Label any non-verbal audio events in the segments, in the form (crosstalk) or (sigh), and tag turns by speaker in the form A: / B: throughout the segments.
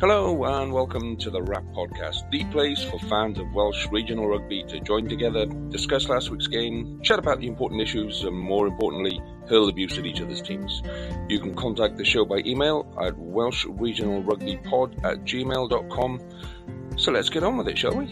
A: Hello and welcome to the Wrap Podcast, the place for fans of Welsh regional rugby to join together, discuss last week's game, chat about the important issues, and more importantly, hurl abuse at each other's teams. You can contact the show by email at welshregionalrugbypod at gmail.com. So let's get on with it, shall we?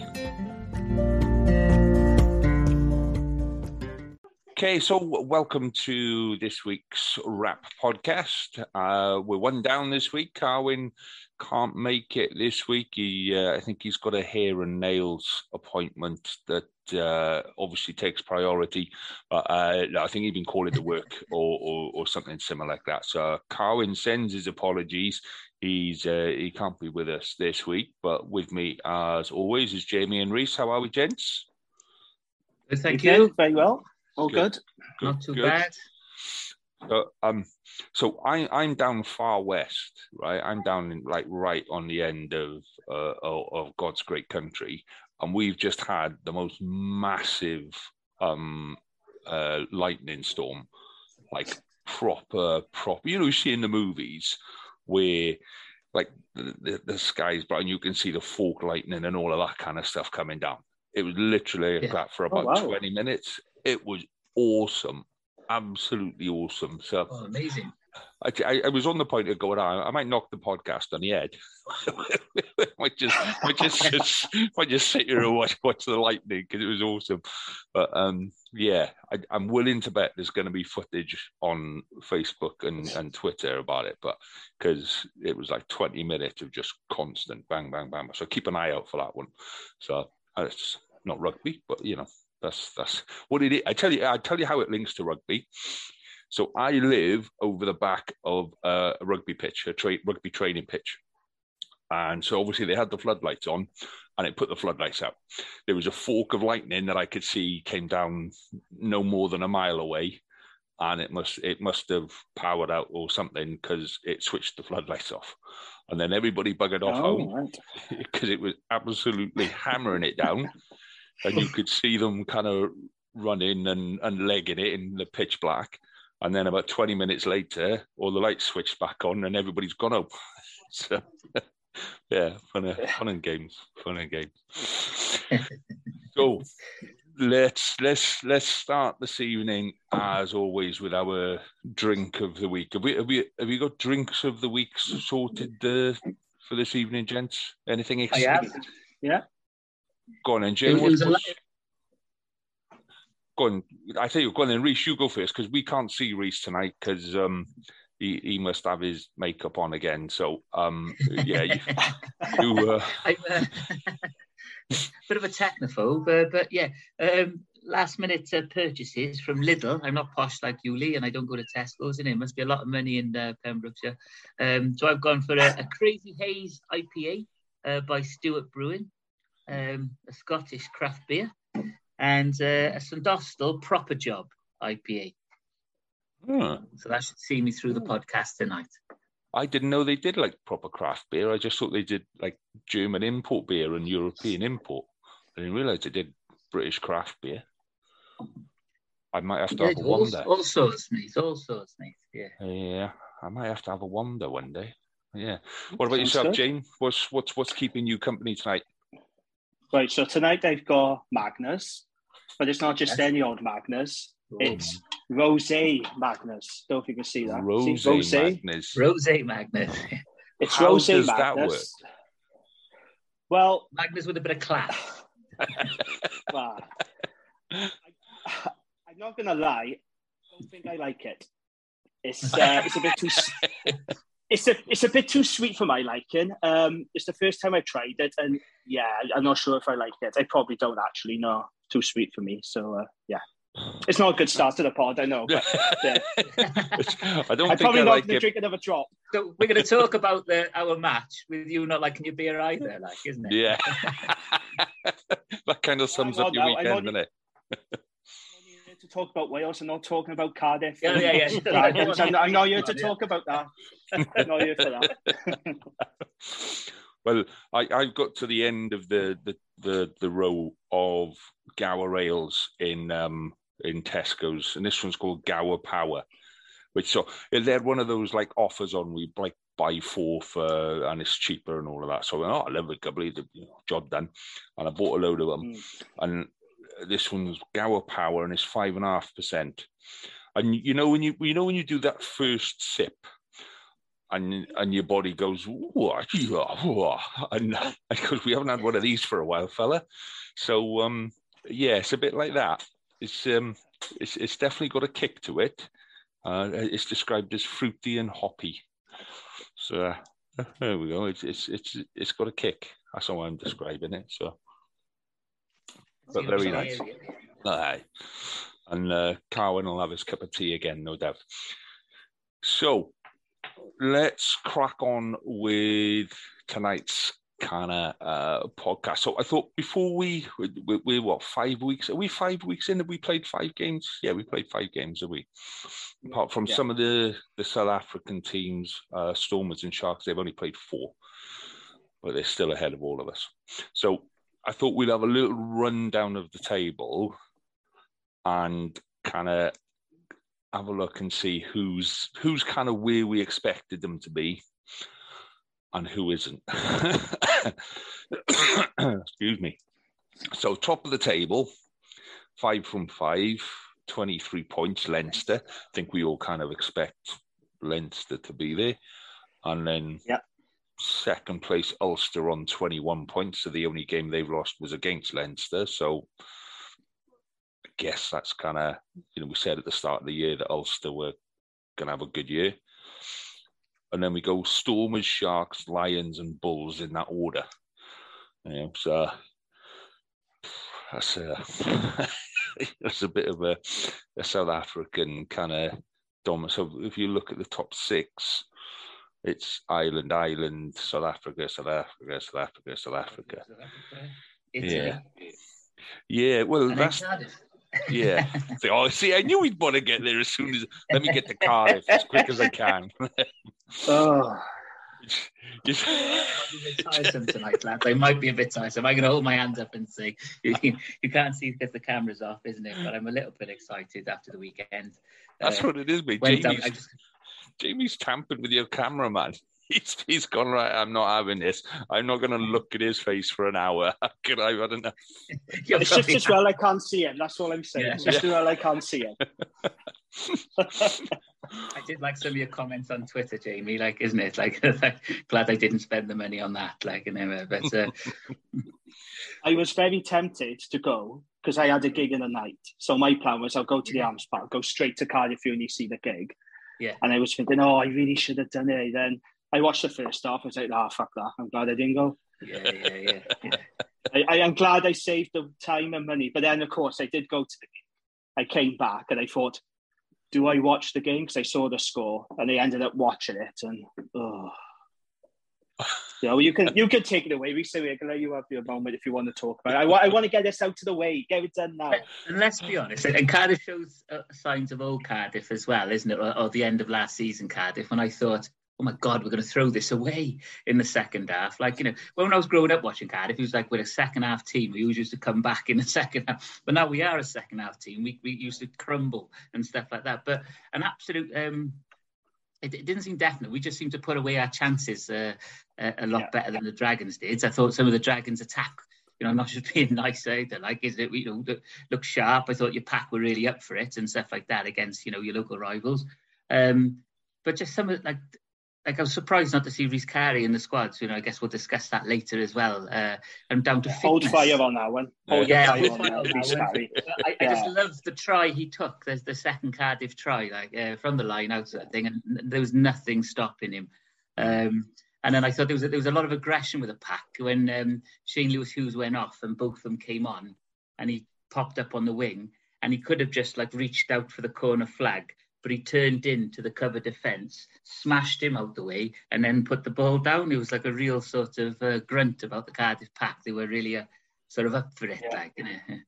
A: Okay, so welcome to this week's Wrap Podcast. Uh, we're one down this week. Carwyn can't make it this week. He, uh, I think he's got a hair and nails appointment that uh, obviously takes priority. But uh, I think he's been called to work (laughs) or, or, or something similar like that. So Carwyn sends his apologies. He's uh, he can't be with us this week, but with me as always is Jamie and Reese. How are we, gents?
B: Thank you.
C: Very well. All good.
B: good. Not too good. bad.
A: So, um, so I, I'm down far west, right? I'm down in, like right on the end of, uh, of God's great country, and we've just had the most massive um, uh, lightning storm, like proper, proper. You know, you see in the movies where like the, the, the sky's bright and you can see the fork lightning and all of that kind of stuff coming down. It was literally yeah. that for oh, about oh, wow. 20 minutes. It was awesome absolutely awesome. So
B: oh, amazing.
A: I, I, I, was on the point of going, I, I might knock the podcast on the head. (laughs) might just, might just, just, (laughs) might just sit here and watch, watch the lightning because it was awesome. But um, yeah, I, am willing to bet there's going to be footage on Facebook and, and Twitter about it, but because it was like 20 minutes of just constant bang, bang, bang. So keep an eye out for that one. So it's not rugby, but you know, that's that's what it is. I tell you, I tell you how it links to rugby. So I live over the back of a rugby pitch, a tra- rugby training pitch, and so obviously they had the floodlights on, and it put the floodlights out. There was a fork of lightning that I could see came down no more than a mile away, and it must it must have powered out or something because it switched the floodlights off, and then everybody buggered off oh, home because right. (laughs) it was absolutely hammering it down and you could see them kind of running and, and legging it in the pitch black. And then about 20 minutes later, all the lights switched back on and everybody's gone up. (laughs) so, yeah, fun, and, fun and games, fun and games. (laughs) so let's let's let's start this evening as always with our drink of the week. Have we have we have you got drinks of the week sorted uh, for this evening, gents? Anything
C: exciting? Yeah.
A: Go on, then, Jay. Go on. I tell you, go on, then, Reese. You go first because we can't see Reese tonight because um, he, he must have his makeup on again. So, um, yeah, you. (laughs) you uh...
B: uh... (laughs) bit of a technophobe, but, but yeah, um, last minute uh, purchases from Lidl. I'm not posh like you, Lee, and I don't go to Tesco's, and it must be a lot of money in uh, Pembrokeshire. Um, so I've gone for a, a Crazy Haze IPA uh, by Stewart Brewing um, a Scottish craft beer, and uh, a St Austell Proper Job IPA. Hmm. So that should see me through the podcast tonight.
A: I didn't know they did like proper craft beer. I just thought they did like German import beer and European import. I didn't realise they did British craft beer. I might have to have a
B: all,
A: wander.
B: all sorts, mate. All sorts, mate. Yeah.
A: Yeah, I might have to have a wander one day. Yeah. What about
C: Sounds
A: yourself,
C: good.
A: Jane? What's what's what's keeping you company tonight?
C: Right, so tonight they've got Magners, but it's not just
B: Yes.
C: any old Magners. It's Rosé Magners. Don't know if you can see that.
A: Rose
C: see, Rosé.
A: Magners.
B: Rose Magners. (laughs)
C: It's
A: How
C: Rosé
A: does that
C: Magners. Well,
B: Magners with a bit of class. (laughs) (laughs)
C: well I, I'm not gonna lie. I don't think I like it. It's uh, it's a bit too. It's a it's a bit too sweet for my liking. Um, it's the first time I tried it, and yeah, I- I'm not sure if I like it. I probably don't actually know. Too sweet for me. So uh, yeah, it's not a good start to the pod. I know, but yeah. (laughs)
A: I don't
C: I'm
A: think
C: probably
A: I
C: not
A: like
C: going to
A: it.
C: drink another drop.
B: So we're going to talk about the our match with you not liking your beer either, like, isn't it?
A: Yeah. (laughs) that kind of sums
C: Hang
A: up your
C: now,
A: weekend, doesn't it?
C: I'm only here to talk about Wales and not talking about Cardiff.
B: Yeah, yeah, yeah. (laughs)
C: I'm, I'm not here to talk about that. I'm not here for that.
A: Well, I, I got to the end of the the the, the row of Gower ales in um in Tesco's, and this one's called Gower Power, which so they had one of those like offers on we like buy four for and it's cheaper and all of that. So I went, oh, I love it, couple the you know, job done, and I bought a load of them,
C: Mm.
A: and this one's Gower Power, and it's five and a half percent. And you know when you you know when you do that first sip, and and your body goes, "Whoa, yeah, whoa," and (laughs) because we haven't had one of these for a while, fella. So um, yeah, it's a bit like that. It's um, it's it's definitely got a kick to it. Uh, it's described as fruity and hoppy. So uh, (laughs) there we go. It's it's it's it's got a kick. That's how I'm describing it. So but very nice. Aye. And uh, Carwyn will have his cup of tea again, no doubt. So let's crack on with tonight's kind of uh, podcast. So I thought before we, we, we, what, five weeks? Are we five weeks in? Have we played five games? Yeah, we played five games, a week. Apart from
C: Yeah.
A: some of the, the South African teams, uh, Stormers and Sharks, they've only played four, but they're still ahead of all of us. So I thought we'd have a little rundown of the table and kind of have a look and see who's who's kind of where we expected them to be and who isn't. (coughs) Excuse me. So top of the table, five from five, 23 points, Leinster. I think we all kind of expect Leinster to be there. And then
C: Yep.
A: second place, Ulster on 21 points. So the only game they've lost was against Leinster. So guess that's kind of, you know, we said at the start of the year that Ulster were going to have a good year. And then we go Stormers, Sharks, Lions, and Bulls in that order. You know, so that's a, (laughs) that's a bit of a, a South African kind of dominant. So if you look at the top six, it's Ireland, Ireland, South Africa, South Africa, South Africa, South Africa.
B: Italy.
A: Yeah. Yeah, well,
B: And
A: that's
B: Cardiff.
A: Yeah. (laughs) So, oh, see, I knew we'd want to get there as soon as. Let me get to Cardiff as quick as I can.
C: Oh, (laughs)
A: Just-
B: a bit tiresome tonight, lads. I might be a bit tiresome. I'm going to hold my hands up and say, you, you can't see because the camera's off, isn't it? But I'm a little bit excited after the weekend.
A: That's
B: Uh,
A: what it is, mate. Jamie's,
B: I just-
A: Jamie's tampered with your cameraman. (laughs) He's, he's gone right. I'm not having this. I'm not going to look at his face for an hour. (laughs) Can I? I don't know.
B: You're
C: it's just
B: probably-
C: as well I can't see him. That's all I'm saying.
B: Yeah.
C: It's just as well I can't see him. (laughs)
B: I did like some of your comments on Twitter, Jamie. Like, isn't it? Like, like glad I didn't spend the money on that. Like, and uh, but uh,
C: I was very tempted to go because I had a gig in the night. So my plan was I'll go to the Arms Park, go straight to Cardiff Uni, see the gig.
B: Yeah.
C: And I was thinking, oh, I really should have done it. Then I watched the first half. I was like, ah, fuck that. I'm glad I didn't go.
B: yeah, yeah, yeah. yeah. (laughs)
C: I, I am glad I saved the time and money. But then, of course, I did go to the game. I came back and I thought, do I watch the game? Because I saw the score and I ended up watching it. And, oh. (laughs) You know, you can you can take it away. We say we're let you have your moment if you want to talk about it. I, wa- I want to get this out of the way, get it done now.
B: And let's be honest, and Cardiff shows uh, signs of old Cardiff as well, isn't it? Or, or the end of last season Cardiff. When I thought, oh my God, we're going to throw this away in the second half. Like, you know, when I was growing up watching Cardiff, it was like we're a second half team. We always used to come back in the (laughs) second half. But now we are a second half team. We, we used to crumble and stuff like that. But an absolute, um, it, it didn't seem definite. We just seemed to put away our chances uh, a, a, lot yeah. better than the Dragons did. I thought some of the Dragons' attack you know, not (laughs) just being nice either. Like, is it, you know, look sharp. I thought your pack were really up for it and stuff like that against, you know, your local rivals. Um, but just some of like like I was surprised not to see Rhys Carré in the squad. So, you know, I guess we'll discuss that later as well. Uh, I'm down to
C: yeah, hold fire on that one. Hold
B: yeah,
C: fire
B: on that I, I, just love the try he took. There's the second Cardiff try, like uh, from the line out sort of thing, and there was nothing stopping him. Um, and then I thought there was a, there was a lot of aggression with the pack when um, Shane Lewis Hughes went off and both of them came on, and he popped up on the wing, and he could have just like reached out for the corner flag but he turned into the cover defence, smashed him out the way, and then put the ball down. It was like a real sort of uh, grunt about the Cardiff pack. They were really uh, sort of up for it, yeah. like. You know?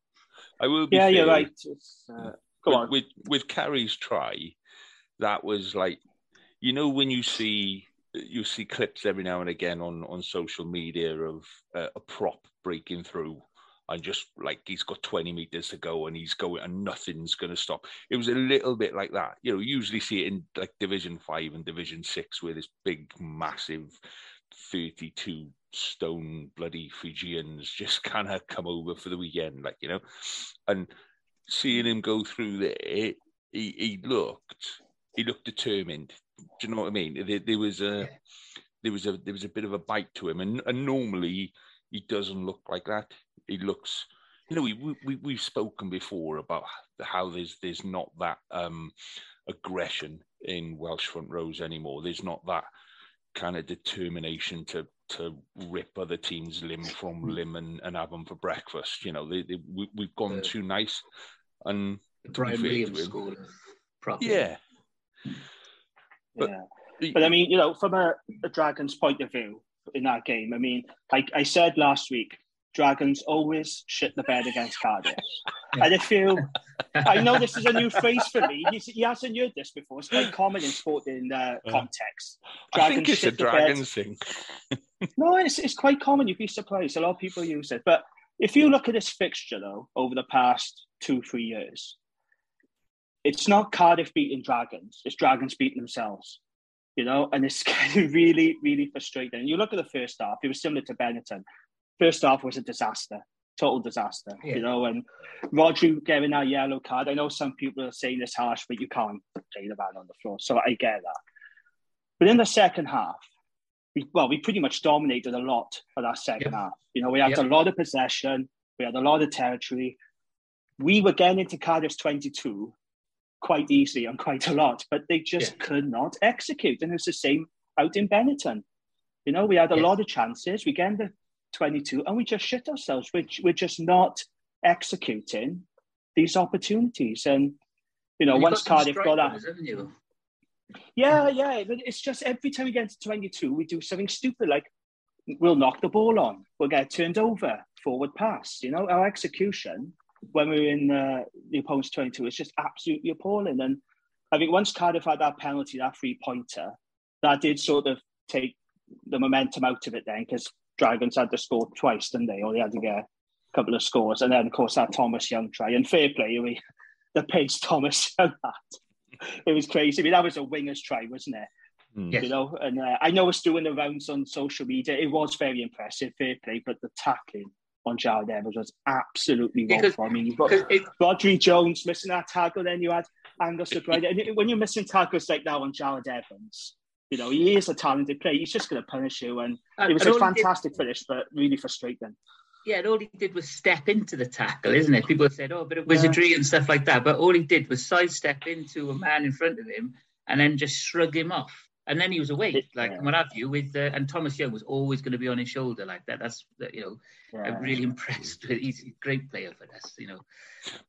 A: I will.
C: Be Yeah,
A: fair.
C: you're right. Uh, go
A: with,
C: on.
A: With with Carré's try, that was like, you know, when you see you see clips every now and again on on social media of uh, a prop breaking through and just like he's got 20 meters to go and he's going and nothing's going to stop. It was a little bit like that. You know, you usually see it in like Division 5 and Division 6 where this big, massive 32 stone bloody Fijians just (laughs) kind of come over for the weekend, like, you know, and seeing him go through there, he, he looked, he looked determined. Do you know what I mean? There, there was a, there was a, there was a bit of a bite to him, and, and normally he doesn't look like that he looks. You know, we we we've spoken before about how there's there's not that um, aggression in Welsh front rows anymore. There's not that kind of determination to to rip other teams limb from hmm. limb and, and have them for breakfast. You know, they, they, we, have gone too nice. And
B: Bryan Williams scored
A: Yeah.
C: But, yeah. But I mean, you know, from a, a Dragons point of view in that game, I mean, like I said last week, Dragons always shit the bed against Cardiff. and I feel, I know this is a new phrase for me. He's, he hasn't heard this before. It's quite common in sporting uh, context.
A: Dragons I think it's a Dragons thing.
C: no, it's, it's quite common. You'd be surprised. A lot of people use it. But if you look at this fixture, though, over the past two, three years, it's not Cardiff beating Dragons. It's Dragons beating themselves you know, and it's (laughs) kind of really, really frustrating. And you look at the first half, it was similar to Benetton first half was a disaster, total disaster. Yeah. You know, and Rhodri getting that yellow card. I know some people are saying it's harsh, but you can't play the man on the floor. So I get that. But in the second half, we, well, we pretty much dominated a lot for that second yep. half. You know, we had yep. a lot of possession, we had a lot of territory. We were getting into Cardiff's 22 quite easily and quite a lot, but they just yeah. could not execute. And it was the same out in Benetton. You know, we had a yes. lot of chances. We get the 22, and we just shit ourselves. We're, we're just not executing these opportunities. And, you know, once Cardiff got that. Yeah, yeah. But it's just every time we get to 22, we do something stupid like we'll knock the ball on, we'll get turned over, forward pass. You know, our execution when we were in uh, the opponent's 22 it's just absolutely appalling. And I think once Cardiff had that penalty, that free pointer, that did sort of take the momentum out of it then because Dragons had to score twice, didn't they? Or they had to get a couple of scores. And then, of course, that Thomas Young try. And fair play, we, (laughs) the pace Thomas (laughs) Young had. It was crazy. I mean, that was a winger's try, wasn't it? Mm. You know, and uh, I know it's doing the rounds on social media. It was very impressive, fair play, but the tackling on Jarrod Evans was absolutely wrong. I mean, you've got it, Rhodri Jones missing that tackle, then you had Angus O'Brien. And when you're missing tackles like that on Jarrod Evans, you know, he is a talented player. He's just going to punish you. And, and it was and a fantastic did, finish, but really frustrating.
B: Yeah, and all he did was step into the tackle, isn't it? People have said, oh, a bit of wizardry yeah. and stuff like that. But all he did was sidestep into a man in front of him and then just shrug him off. And then he was away, like yeah. what have you. With uh, and Thomas Young was always going to be on his shoulder like that. That's you know, yeah. I'm really (laughs) impressed. With, he's a great player for us, you know.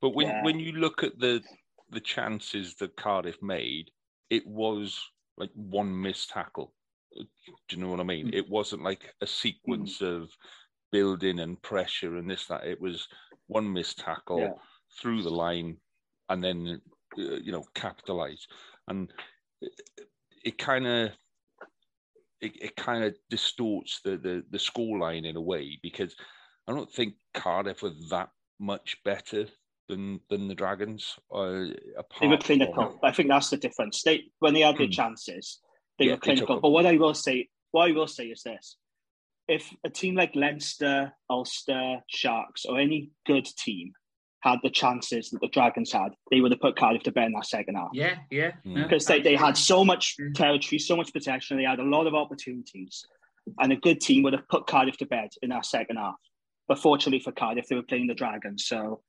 A: But when yeah. when you look at the the chances that Cardiff made, it was like one missed tackle. Do you know what I mean? Mm. It wasn't like a sequence mm. of building and pressure and this that. It was one missed tackle yeah. through the line, and then uh, you know capitalize. And it, kind of it, it kind of distorts the the the score line in a way because I don't think Cardiff were that much better than than the Dragons. Uh,
C: they were clinical. From... I think that's the difference. They when they had their hmm. chances, they yeah, were clinical. They but what I will say, what I will say is this: if a team like Leinster, Ulster, Sharks, or any good team had the chances that the Dragons had, they would have put Cardiff to bed in that second half.
B: Yeah, yeah.
C: Hmm. Because they, they had so much hmm. territory, so much potential, they had a lot of opportunities. And a good team would have put Cardiff to bed in that second half. But fortunately for Cardiff, they were playing the Dragons. So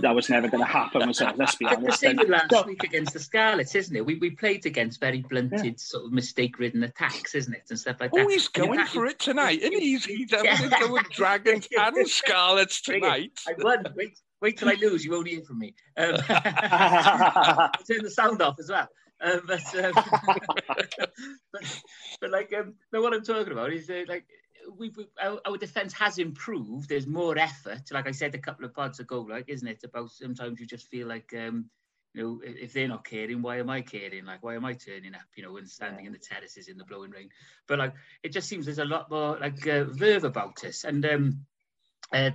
C: that was never going to happen, was it? Let's be honest.
B: The same with last so, week against the Scarlets, isn't it? We, we played against very blunted, yeah. sort of mistake-ridden attacks, isn't it, and stuff like that.
A: Oh, he's going for it tonight, and he's he's having to go with (laughs) Dragons and Scarlets tonight.
B: I won. Wait, wait till I lose. You won't hear from me. Um, (laughs) turn the sound off as well. Um, but, um, (laughs) but, but, like, um, no, what I'm talking about is uh, like we, we our, our, defense has improved. There's more effort. Like I said a couple of pods ago, like isn't it? About sometimes you just feel like um, you know, if they're not caring, why am I caring? Like, why am I turning up? You know, and standing in the terraces in the blowing rain. But like, it just seems there's a lot more like uh, verve about us. And um, uh,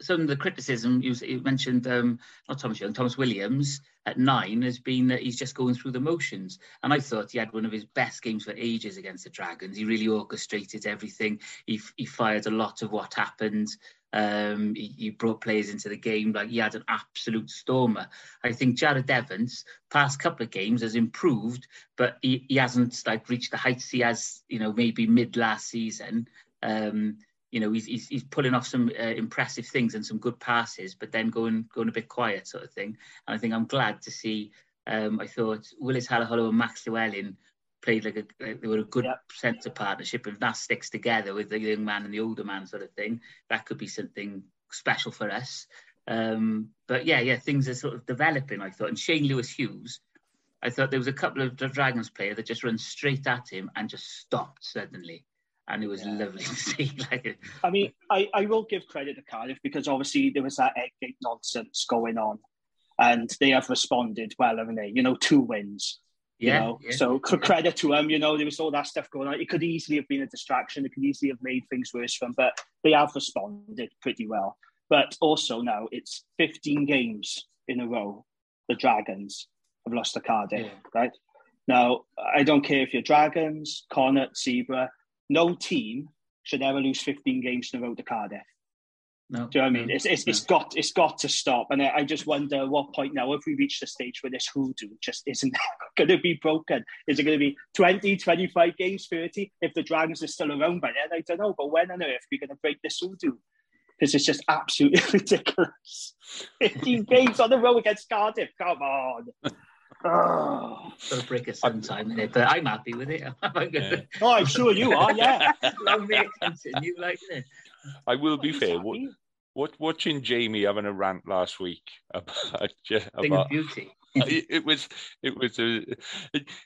B: some of the criticism you, you mentioned, um, not Thomas Young, Thomas Williams at nine has been that he's just going through the motions. And I thought he had one of his best games for ages against the Dragons. He really orchestrated everything. He, he fired a lot of what happened. Um, he, he, brought players into the game like he had an absolute stormer. I think Jarrod Evans, past couple of games, has improved, but he, he hasn't like reached the heights he has, you know, maybe mid last season. Um, you know, he's, he's, he's pulling off some uh, impressive things and some good passes, but then going going a bit quiet, sort of thing. And I think I'm glad to see. Um, I thought Willis Halaholo and Max Llewellyn played like a they were a good yep. centre partnership. If that sticks together with the young man and the older man, sort of thing, that could be something special for us. Um, but yeah, yeah, things are sort of developing. I thought, and Shane Lewis Hughes. I thought there was a couple of the Dragons player that just run straight at him and just stopped suddenly and it was yeah. lovely to see. (laughs) Like,
C: I mean, I, I will give credit to Cardiff because obviously there was that egg nonsense going on, and they have responded well, haven't they? You know, two wins. You yeah, know, yeah, so yeah. credit to them. You know, there was all that stuff going on. It could easily have been a distraction. It could easily have made things worse for them, but they have responded pretty well. But also now it's 15 games in a row. The Dragons have lost to Cardiff, right? Now, I don't care if you're Dragons, Connacht, Zebra no team should ever lose 15 games in a row to Cardiff. No, Do you know what I mean? No, it's, it's, no. it's got it's got to stop. And I, I, just wonder what point now, if we reach the stage where this hoodoo just isn't (laughs) going to be broken, is it going to be 20, 25 games, 30? If the Dragons are still around by then, I don't know. But when on earth are we going to break this hoodoo? Because it's just absolutely (laughs) ridiculous. 15 (laughs) games on the row against Cardiff. Come on.
B: Oh. Got to break it sometime, in it, but I'm happy with it. (laughs)
C: I'm yeah. Oh, I'm sure you are. Yeah. (laughs)
B: Long may it continue like this.
A: I will be fair. What, what, watching Jamie having a rant last week about, (laughs)
B: about beauty.
A: it was it was a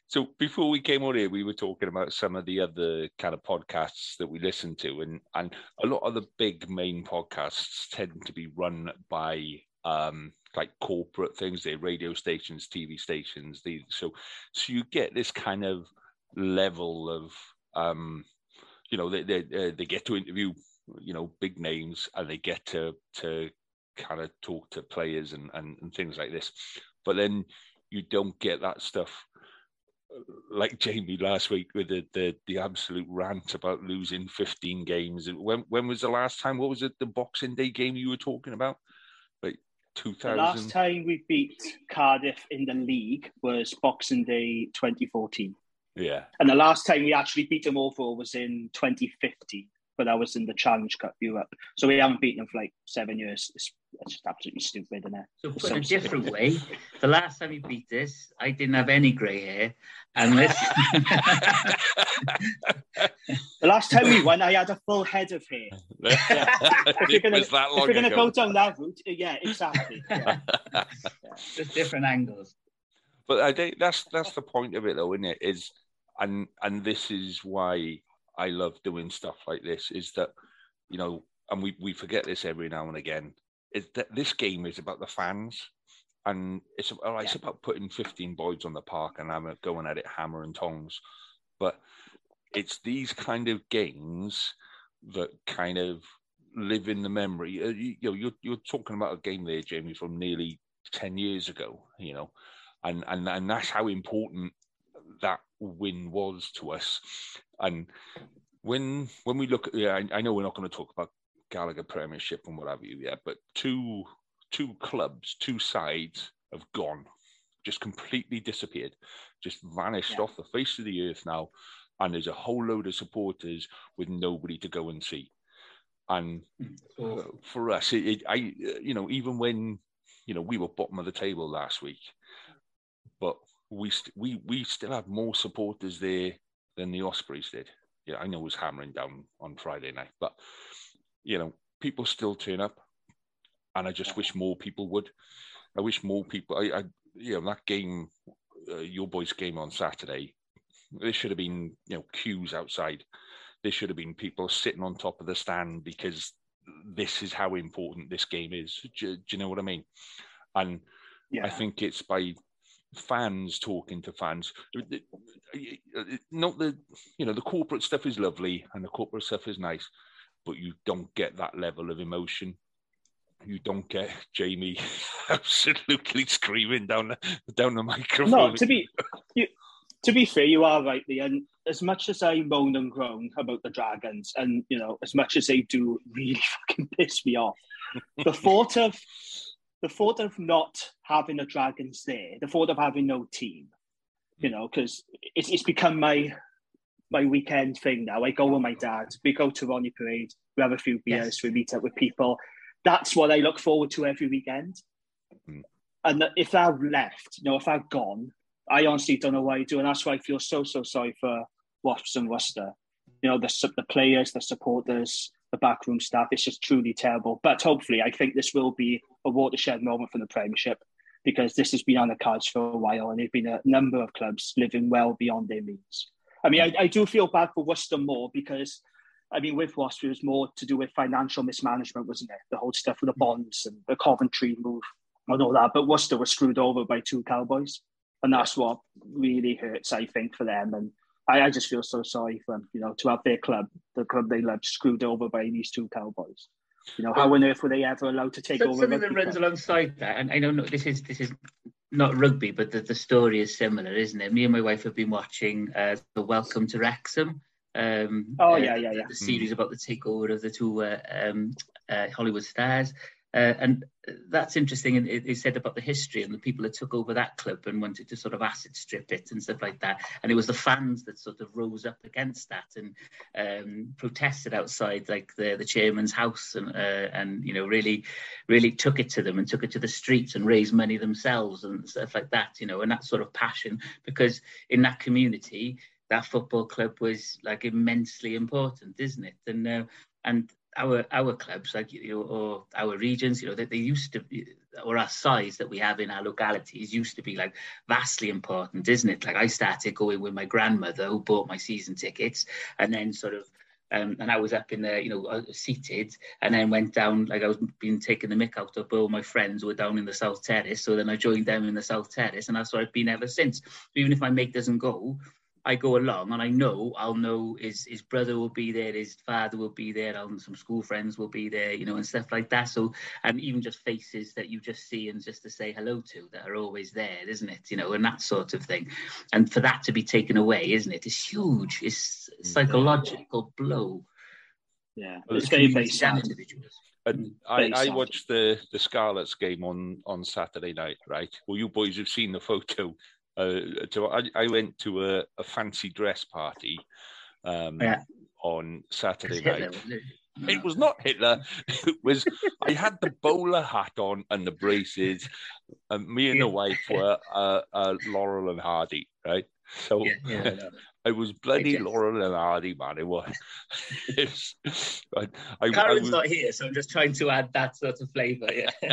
A: so before we came on here we were talking about some of the other kind of podcasts that we listen to and and a lot of the big main podcasts tend to be run by um like corporate things, they're radio stations, TV stations. They, so so you get this kind of level of um, you know they they they get to interview you know big names and they get to to kind of talk to players and, and, and things like this, but then you don't get that stuff uh, like Jamie last week with the, the the absolute rant about losing 15 games. When when was the last time? What was it? The Boxing Day game you were talking about? 2000.
C: The last time we beat Cardiff in the league was Boxing Day 2014.
A: Yeah.
C: And the last time we actually beat them overall was in 2015, but that was in the Challenge Cup Europe. So we haven't beaten them for like seven years. It's, it's just absolutely stupid, isn't it?
B: So put so a different way, the last time we beat this, I didn't have any grey hair. And this... (laughs)
C: the last time we won, I had a full head of hair. (laughs)
A: If you're gonna, if
C: you're gonna go down that route, yeah, exactly. (laughs) Yeah.
B: yeah. Just different angles.
A: But I think that's that's the point of it, though, isn't it? Is and and this is why I love doing stuff like this. Is that you know, and we we forget this every now and again. Is that this game is about the fans and it's all right, it's about putting 15 boys on the park and I'm going at it hammer and tongs. But it's these kind of games that kind of live in the memory. Uh, you, you, know, you're you're talking about a game there, Jamie, from nearly ten years ago. You know, and and and that's how important that win was to us. And when when we look at, yeah, I, I know we're not going to talk about Gallagher Premiership and what have you, yeah, but two two clubs, two sides have gone, just completely disappeared, just vanished yeah. off the face of the earth now. And there's a whole load of supporters with nobody to go and see. And uh, for us, it, it, I, you know, even when, you know, we were bottom of the table last week, but we st- we we still have more supporters there than the Ospreys did. Yeah, I know it was hammering down on Friday night, but you know, people still turn up, and I just wish more people would. I wish more people. I, I you know, that game, uh, your boys' game on Saturday, there should have been you know queues outside. There should have been people sitting on top of the stand because this is how important this game is. Do, do you know what I mean? And yeah. I think it's by fans talking to fans. Uh, not the you know the corporate stuff is lovely and the corporate stuff is nice, but you don't get that level of emotion. You don't get Jamie (laughs) absolutely screaming down the down the microphone.
C: No, to be you, to be fair, you are right. And as much as I moan and groan about the Dragons, and you know, as much as they do really (laughs) fucking piss me off, the thought of the thought of not having the Dragons there, the thought of having no team, you know, because it's, it's become my my weekend thing now. I go with my dad. We go to Rodney Parade. We have a few beers. Yes. We meet up with people. That's what I look forward to every weekend. Mm. And if I've left, you know, if I've gone, I honestly don't know what I do, and that's why I feel so so sorry for Wasps and Worcester. You know, the the players, the supporters, the backroom staff. It's just truly terrible. But hopefully, I think this will be a watershed moment for the Premiership because this has been on the cards for a while and there's been a number of clubs living well beyond their means. I mean, I, I do feel bad for Worcester more because, I mean, with Worcester, it was more to do with financial mismanagement, wasn't it? The whole stuff with the bonds and the Coventry move and all that. But Worcester was screwed over by two Cowboys. And that's what really hurts, I think, for them. And I, I just feel so sorry for them, you know, to have their club, the club they love, screwed over by these two Cowboys. You know, how on earth were they ever allowed to take so, over?
B: Something that runs club? alongside that, and I know this is this is not rugby, but the, the story is similar, isn't it? Me and my wife have been watching uh, the Welcome to Wrexham. Um,
C: oh yeah, uh, yeah,
B: yeah. The, the series about the takeover of the two uh, um, uh, Hollywood stars. Uh, and that's interesting. And they said about the history and the people that took over that club and wanted to sort of acid strip it and stuff like that. And it was the fans that sort of rose up against that and um, protested outside like the the chairman's house and uh, and you know really really took it to them and took it to the streets and raised money themselves and stuff like that. You know, and that sort of passion because in that community that football club was like immensely important, isn't it? And uh, and our our clubs, like you know, or our regions, you know, that they, they used to be, or our size that we have in our localities used to be like vastly important, isn't it? Like I started going with my grandmother who bought my season tickets, and then sort of. Um, and I was up in there, you know, uh, seated, and then went down. Like I was being taken the mick out of all my friends were down in the South Terrace. So then I joined them in the South Terrace, and that's where I've been ever since. Even if my mate doesn't go, I go along and I know I'll know his his brother will be there, his father will be there, and some school friends will be there, you know, and stuff like that. So and even just faces that you just see and just to say hello to that are always there, isn't it? You know, and that sort of thing. And for that to be taken away, isn't it? It's huge. It's mm. psychological blow.
C: Yeah, it's very very sad. Individuals.
A: And I, I, watched the the Scarlets game on on Saturday night, right? Well, you boys have seen the photo uh, to, I, I, went to a, a, fancy dress party um, yeah. on Saturday night. it was not Hitler. (laughs) It was I had the bowler hat on and the braces, and me and the wife were uh, uh, Laurel and Hardy, right? So yeah, yeah, I was bloody Laurel and Hardy, man. It was. (laughs)
B: it was I, I, Karen's I was, not here, so I'm just trying to add that sort of flavour. Yeah. (laughs)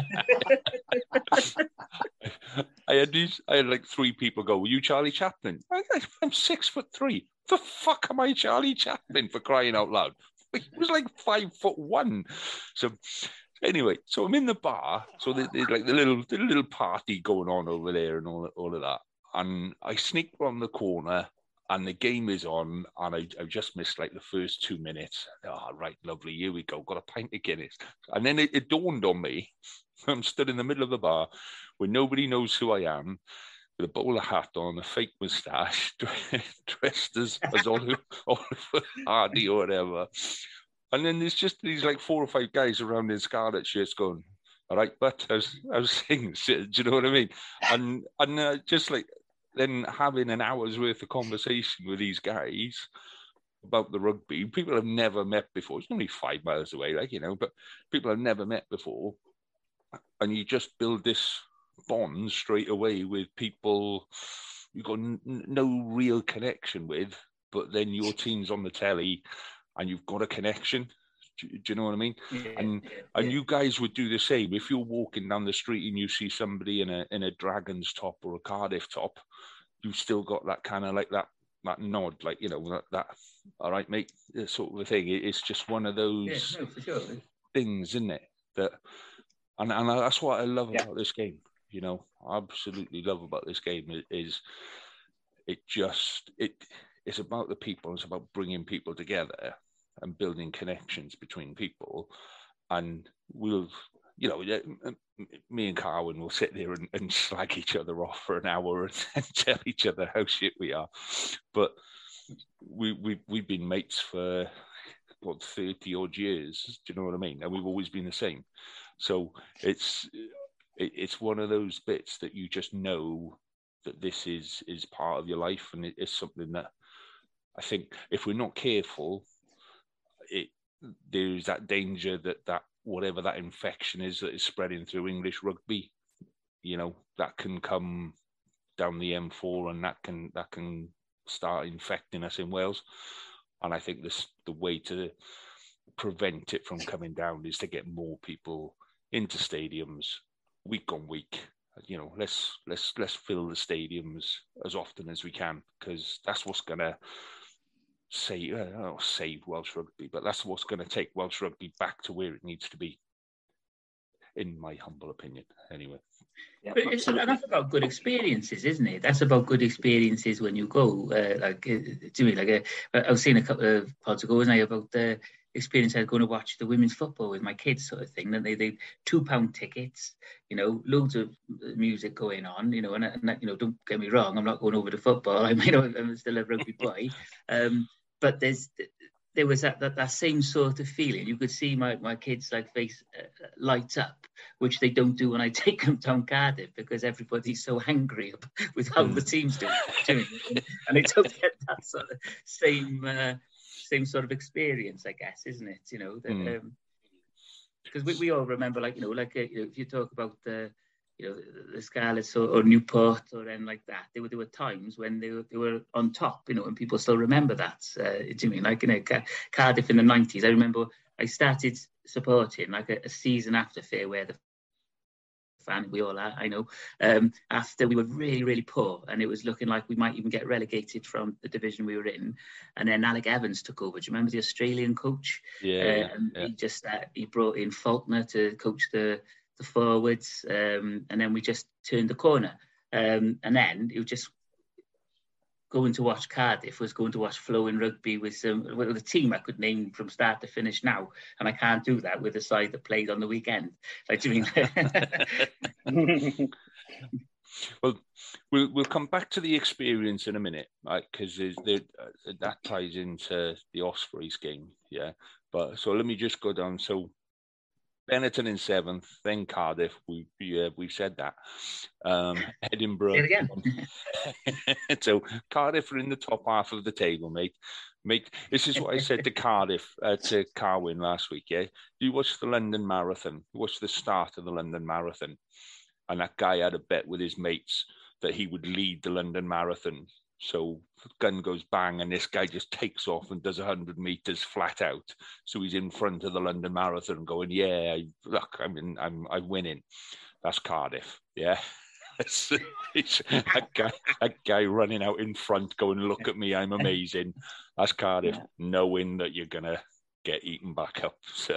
A: I had these. I had like three people go. Were you Charlie Chaplin? I, am six foot three. The fuck am I Charlie Chaplin for crying out loud? (laughs) He was like five foot one. So anyway, so I'm in the bar. So there's like the little the little party going on over there and all all of that. And I sneak around the corner and the game is on, and I, I just missed like the first two minutes. Oh, right, lovely, here we go. Got a pint of Guinness, and then it, it dawned on me. (laughs) I'm stood in the middle of the bar where nobody knows who I am, with a bowler hat on, a fake moustache, (laughs) dressed as, as Oliver, (laughs) Oliver Hardy or whatever. And then there's just these like four or five guys around in scarlet shirts going, all right, but I was, I was saying, do you know what I mean? And and uh, just like then having an hour's worth of conversation with these guys about the rugby, people have never met before. It's only five miles away, like you know, but people have never met before, and you just build this bond straight away with people you've got n- no real connection with, but then your team's on the telly, and you've got a connection. Do, do you know what I mean? Yeah, and yeah, and yeah. you guys would do the same if you're walking down the street and you see somebody in a in a Dragons top or a Cardiff top, you've still got that kind of like that that nod, like you know that, that all right, mate, uh, sort of a thing. it's just one of those
B: no, sure.
A: things, isn't it? That and and that's what I love about this game. You know, absolutely love about this game is it just it it's about the people. It's about bringing people together and building connections between people. And we'll, you know, me and Carwyn will sit there and, and slag each other off for an hour and, (laughs) and, tell each other how shit we are. But we, we, we've been mates for what, 30 odd years. Do you know what I mean? And we've always been the same. So it's, it's one of those bits that you just know that this is is part of your life and it is something that I think if we're not careful, it there's that danger that that whatever that infection is that is spreading through English rugby, you know, that can come down the M4 and that can that can start infecting us in Wales. And I think this the way to prevent it from coming down is to get more people into stadiums week on week. You know, let's let's let's fill the stadiums as often as we can because that's what's gonna save, uh, save Welsh rugby, but that's what's going to take Welsh rugby back to where it needs to be, in my humble opinion, anyway.
B: Yeah, but it's enough about good experiences, isn't it? That's about good experiences when you go. Uh, like, uh, to me, like uh, I was seeing a couple of pods ago, wasn't I, about the experience I was going to watch the women's football with my kids, sort of thing. And they they two pound tickets, you know, loads of music going on, you know, and, and you know, don't get me wrong, I'm not going over to football. (laughs) I mean, I'm still a rugby boy. Um, but there's there was that, that, that same sort of feeling. You could see my, my kids like face uh, light up, which they don't do when I (laughs) take them down Cardiff because everybody's so angry with how the team's doing, doing and they don't get that sort of same uh, same sort of experience, I guess, isn't it? You know, because mm. um, we, we all remember, like you know, like uh, you know, if you talk about the you know, the Scarlets or, or, Newport or anything like that. There were there were times when they were they were on top, you know, and people still remember that. Uh, do you mean like you know Cardiff in the nineties? I remember I started supporting like a, a, season after Fairwear the fan we all are, I know. Um, after we were really really poor, and it was looking like we might even get relegated from the division we were in, and then Alex Evans took over. Do you remember the Australian coach?
A: Yeah, uh,
B: yeah. He just uh, he brought in Faulkner to coach the the forwards, um, and then we just turned the corner. Um, and then it was just going to watch Cardiff was going to watch flowing rugby with some with a team I could name from start to finish now, and I can't do that with the side that played on the weekend. (laughs) Like, do you
A: mean? (laughs) well, we'll we'll come back to the experience in a minute, right? Because uh, that ties into the Ospreys game, yeah. But so let me just go down. So Benetton in seventh, then Cardiff. We, we uh, we've said that. Um, Edinburgh.
B: again. (laughs)
A: so Cardiff are in the top half of the table, mate. Mate, this is what I said to Cardiff uh, to Carwyn last week. Yeah, you watch the London Marathon. You watch the start of the London Marathon, and that guy had a bet with his mates that he would lead the London Marathon. So gun goes bang, and this guy just takes off and does 100 meters flat out. So he's in front of the London Marathon, going, "Yeah, look, I'm in, I'm, I'm winning." That's Cardiff, yeah. (laughs) it's, it's (laughs) a guy, a guy running out in front, going, "Look at me, I'm amazing." That's Cardiff, knowing that you're gonna get eaten back up. So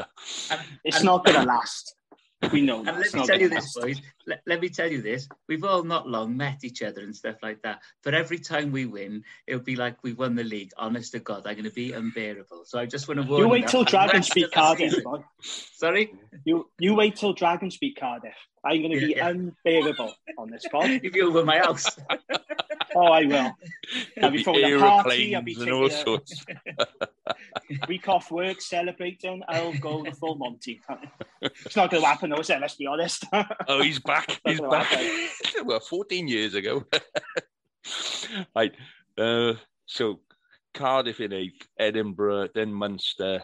A: um,
C: it's um, not gonna (laughs) last. We know.
B: And let me tell you this, boys. Let, let, me tell you this. We've all not long met each other and stuff like that. But every time we win, it'll be like we've won the league. Honest to God, I'm going to be unbearable. So I just want to warn
C: you. wait till Dragons beat Cardiff.
B: Sorry.
C: You you wait till Dragons beat Cardiff. I'm going to be yeah. unbearable on this pod.
B: You'll be over my house. (laughs)
C: oh, I will. I'll be throwing a party. I'll be
A: taking all sorts. (laughs)
C: week off work, celebrating. I'll go the full Monty. It's not going to happen, though, is it? Let's be honest. (laughs)
A: oh, he's back. he's back. (laughs) well, 14 years ago. right. Uh, so Cardiff in eighth, Edinburgh, then Munster,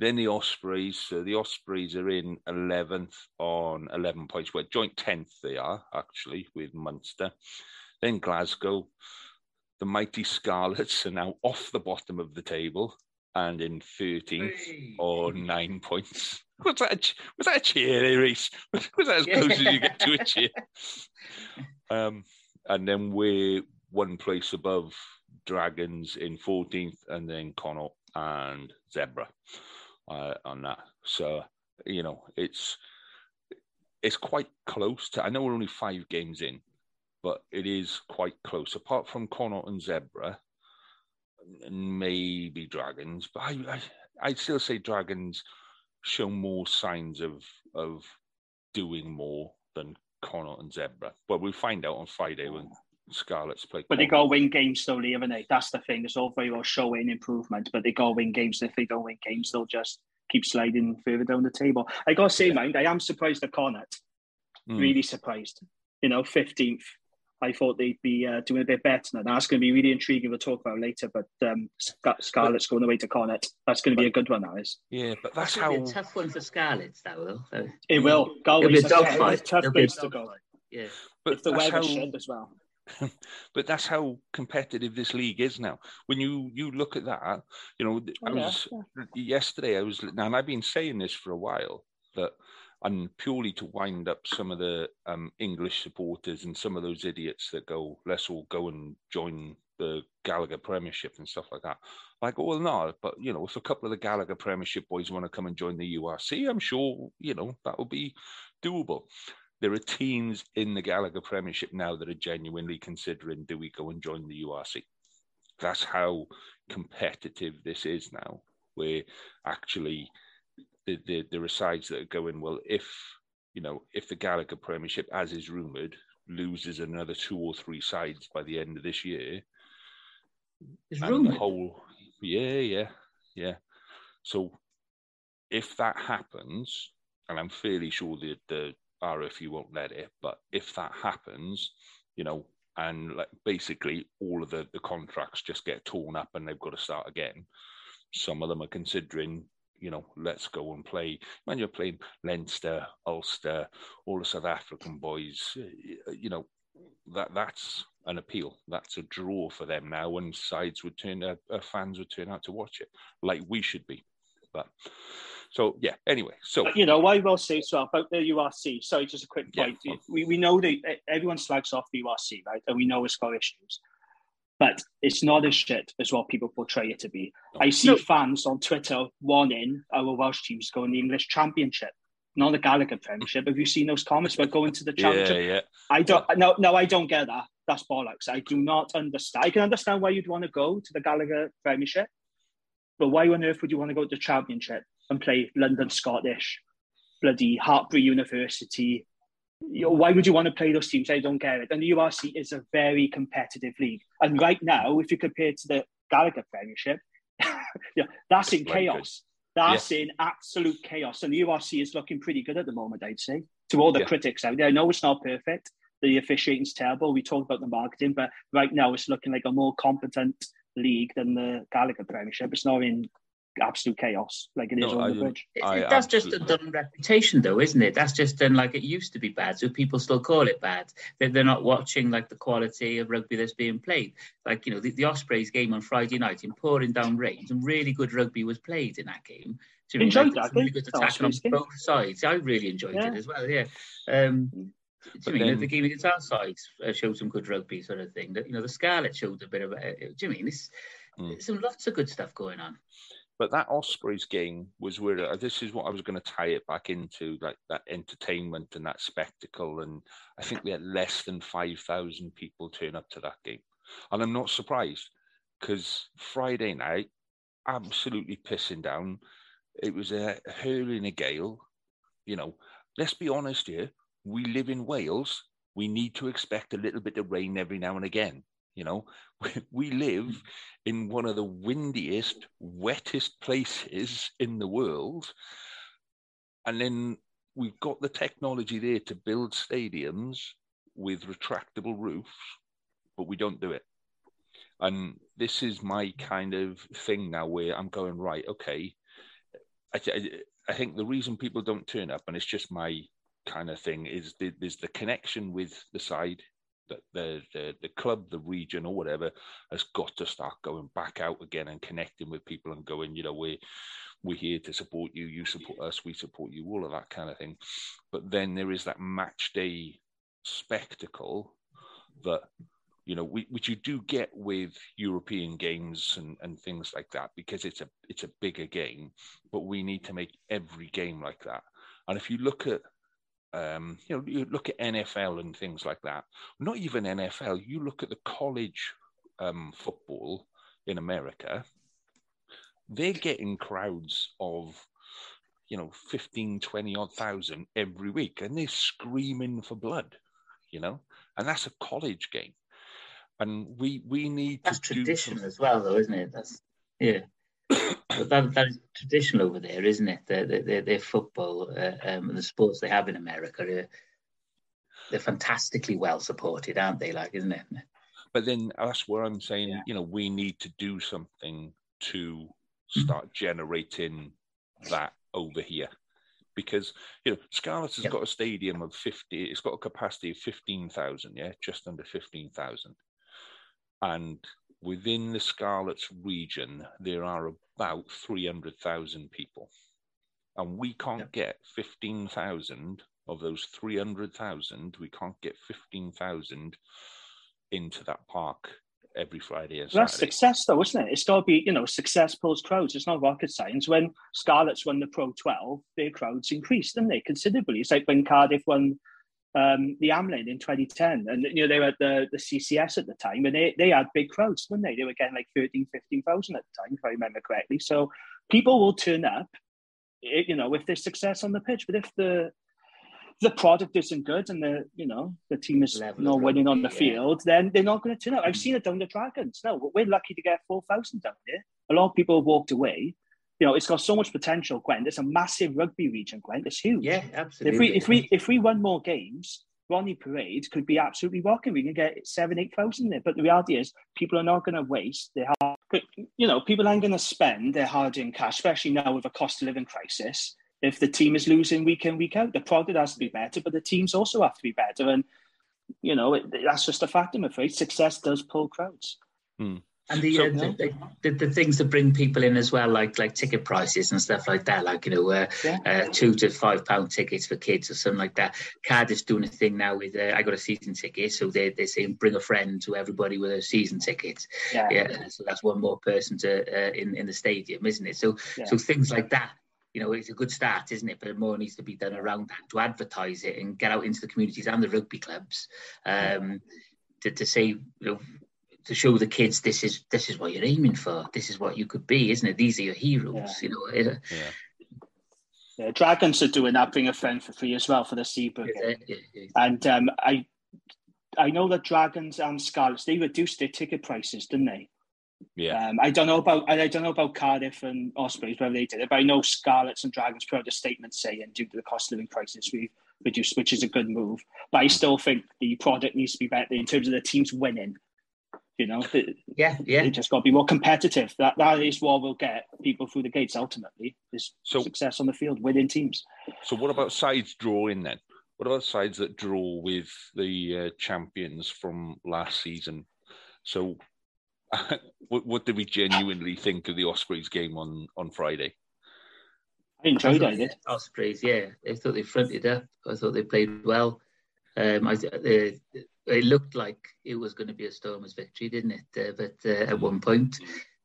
A: then the Ospreys. So the Ospreys are in 11th on 11 points. Well, joint 10th they are, actually, with Munster. Then Glasgow. The mighty Scarlets are now off the bottom of the table and in 13th hey. or nine points. (laughs) Was that a, was that a cheer, Reese? Was, (laughs) was that as close as you get to a cheer? (laughs) Um, and then we're one place above Dragons in 14th, and then Connacht and Zebre uh, on that. So you know, it's it's quite close to. I know we're only five games in, but it is quite close. Apart from Connacht and Zebre, maybe Dragons, but I, I I'd still say Dragons show more signs of of doing more than Connacht and Zebre. But we'll find out on Friday when Scarlets play.
C: But they got to win games slowly, haven't they? That's the thing. It's all very well showing improvement, but they got to win games. If they don't win games, they'll just keep sliding further down the table. I got to say, mind, I am surprised at Connacht. Mm. Really surprised. You know, 15th. I thought they'd be uh, doing a bit better. Now that's going to be really intriguing. We'll talk about later. But um, Scarlet's going away to Connacht. That's going to be a good one. That is.
A: Yeah, but that's,
B: that's
A: how
B: a tough one for Scarlets. That will.
C: It will. Galway's a tough, tough place to go.
B: Yeah,
C: but if the weather how... as well. (laughs)
A: but that's how competitive this league is now. When you you look at that, you know, oh, I was yeah. yesterday. I was now, and I've been saying this for a while that, and purely to wind up some of the um, English supporters and some of those idiots that go, let's all go and join the Gallagher Premiership and stuff like that. Like, well, no, but you know, if a couple of the Gallagher Premiership boys want to come and join the URC, I'm sure you know that will be doable there are teams in the Gallagher Premiership now that are genuinely considering do we go and join the URC? That's how competitive this is now, where actually the, the, there are sides that are going, well, if you know, if the Gallagher Premiership, as is rumoured, loses another two or three sides by the end of this year,
B: it's rumoured.
A: The whole, yeah, yeah, yeah. So if that happens, and I'm fairly sure that the RFU won't let it. But if that happens, you know, and like basically all of the, the contracts just get torn up and they've got to start again. Some of them are considering, you know, let's go and play. When you're playing Leinster, Ulster, all the South African boys, you know, that that's an appeal. That's a draw for them now, and sides would turn, uh, fans would turn out to watch it, like we should be. But so yeah. Anyway, so
C: you know, I will say so about the URC. Sorry, just a quick point. Yeah. We we know that everyone slags off the URC, right? And we know it's got issues, but it's not as shit as what people portray it to be. I see no. fans on Twitter wanting our Welsh teams to go in the English Championship, not the Gallagher Premiership. Have you seen those comments about going to the Championship?
A: Yeah, yeah.
C: I don't. Yeah. No, no, I don't get that. That's bollocks. I do not understand. I can understand why you'd want to go to the Gallagher Premiership, but why on earth would you want to go to the Championship? and play London Scottish, bloody Hartpury University. You know, why would you want to play those teams? I don't get it. And the URC is a very competitive league. And right now, if you compare to the Gallagher Premiership, (laughs) yeah, that's in chaos. That's yeah. in absolute chaos. And the URC is looking pretty good at the moment, I'd say. To all the yeah. critics out there, I know it's not perfect. The officiating's terrible. We talked about the marketing, but right now it's looking like a more competent league than the Gallagher Premiership. It's not in absolute chaos like it is no, on I, the bridge.
B: I, that's just a done reputation, though, isn't it? That's just done like it used to be bad, so people still call it bad. They're, they're not watching like the quality of rugby that's being played. Like you know, the, the Ospreys game on Friday night in pouring down rain, some really good rugby was played in that game.
C: So enjoyed like, that.
B: Really good attack on both sides. I really enjoyed yeah. it as well. Yeah. Um, do you mean then, the game against our side uh, showed some good rugby sort of thing? That you know the Scarlet showed a bit of. Uh, do you mean this? Mm. Some lots of good stuff going on.
A: But that Ospreys game was where this is what I was going to tie it back into, like that entertainment and that spectacle. And I think we had less than 5,000 people turn up to that game. And I'm not surprised because Friday night, absolutely pissing down. It was a hurling a gale. You know, let's be honest here. We live in Wales. We need to expect a little bit of rain every now and again. You know, (laughs) we live in one of the windiest, wettest places in the world. And then we've got the technology there to build stadiums with retractable roofs, but we don't do it. And this is my kind of thing now where I'm going, right, okay. I, I, I think the reason people don't turn up, and it's just my kind of thing, is the, there's the connection with the side the, the the club, the region, or whatever has got to start going back out again and connecting with people and going, you know, we we're here to support you, you support us, we support you, all of that kind of thing. But then there is that match day spectacle that you know, we, which you do get with European games and, and things like that because it's a it's a bigger game, but we need to make every game like that. And if you look at um, you know, you look at NFL and things like that. Not even NFL. You look at the college um, football in America. They're getting crowds of, you know, 15, 20 odd thousand every week, and they're screaming for blood, you know, and that's a college game and we we need
B: that's
A: to
B: tradition as well, though, isn't it? That's yeah. That, that is traditional over there, isn't it? Their, their, their football uh, um, and the sports they have in America, are, they're fantastically well supported, aren't they? Like, isn't it?
A: But then that's where I'm saying, yeah. you know, we need to do something to start generating that over here. Because, you know, Scarlets has yep. got a stadium of 50, it's got a capacity of 15,000, yeah, just under 15,000 and within the Scarlets region, there are about 300,000 people. And we can't yep. get 15,000 of those 300,000, we can't get 15,000 into that park every Friday and
C: That's success, though, isn't it? It's got to be, you know, success pulls crowds. It's not rocket science. When Scarlets won the Pro 12, their crowds increased, didn't they, considerably? It's like when Cardiff won um, the Amlin in 2010. And, you know, they were at the, the CCS at the time and they, they had big crowds, didn't they? They were getting like 13, 15,000 at the time, if I remember correctly. So people will turn up, eh, you know, if there's success on the pitch. But if the the product isn't good and the you know the team is Level not winning on the yeah. field, then they're not going to turn up. I've seen it down the Dragons. No, we're lucky to get four thousand down there. A lot of people have walked away, you know, it's got so much potential, Gwent. It's a massive rugby region, Gwent. It's huge.
B: Yeah, absolutely.
C: If we if we if we won more games, Rodney Parade could be absolutely rocking. We can get seven, eight thousand there. But the reality is, people are not going to waste their hard. You know, people aren't going to spend their hard-earned cash, especially now with a cost of living crisis. If the team is losing week in week out, the product has to be better, but the teams also have to be better. And you know, it, that's just a fact. I'm afraid success does pull crowds.
A: Hmm.
B: And the, so, uh, the, the, the, things that bring people in as well, like like ticket prices and stuff like that, like you know, uh, yeah. uh, two to five pound tickets for kids or something like that. Cardiff's doing a thing now with uh, I got a season ticket, so they they saying bring a friend to everybody with a season ticket. Yeah, yeah so that's one more person to uh, in in the stadium, isn't it? So yeah. so things like that you know, it's a good start, isn't it? But more needs to be done around that to advertise it and get out into the communities and the rugby clubs um, to, to say, you know, to show the kids this is this is what you're aiming for. This is what you could be, isn't it? These are your heroes. Yeah. You know.
C: Yeah. yeah. Dragons are doing that, bring a friend for free as well for the Seabrook. Yeah, yeah, and um, I, I know that Dragons and Scarlets they reduced their ticket prices, didn't they?
A: Yeah.
C: Um, I don't know about I don't know about Cardiff and Ospreys whether they did it, but I know Scarlets and Dragons put out a statement saying due to the cost of living crisis we've reduced, which is a good move. But I still think the product needs to be better in terms of the teams winning. You know,
B: yeah, yeah.
C: They just got to be more competitive. That that is what will get people through the gates ultimately. Is so, success on the field, winning teams.
A: So, what about sides drawing then? What about sides that draw with the uh, champions from last season? So, (laughs) what, what did we genuinely think of the Ospreys game on on Friday?
C: I enjoyed it. I did.
B: Ospreys, yeah. I thought they fronted up. I thought they played well. Um, I, it looked like it was going to be a Stormers victory, didn't it? Uh, but uh, at one point,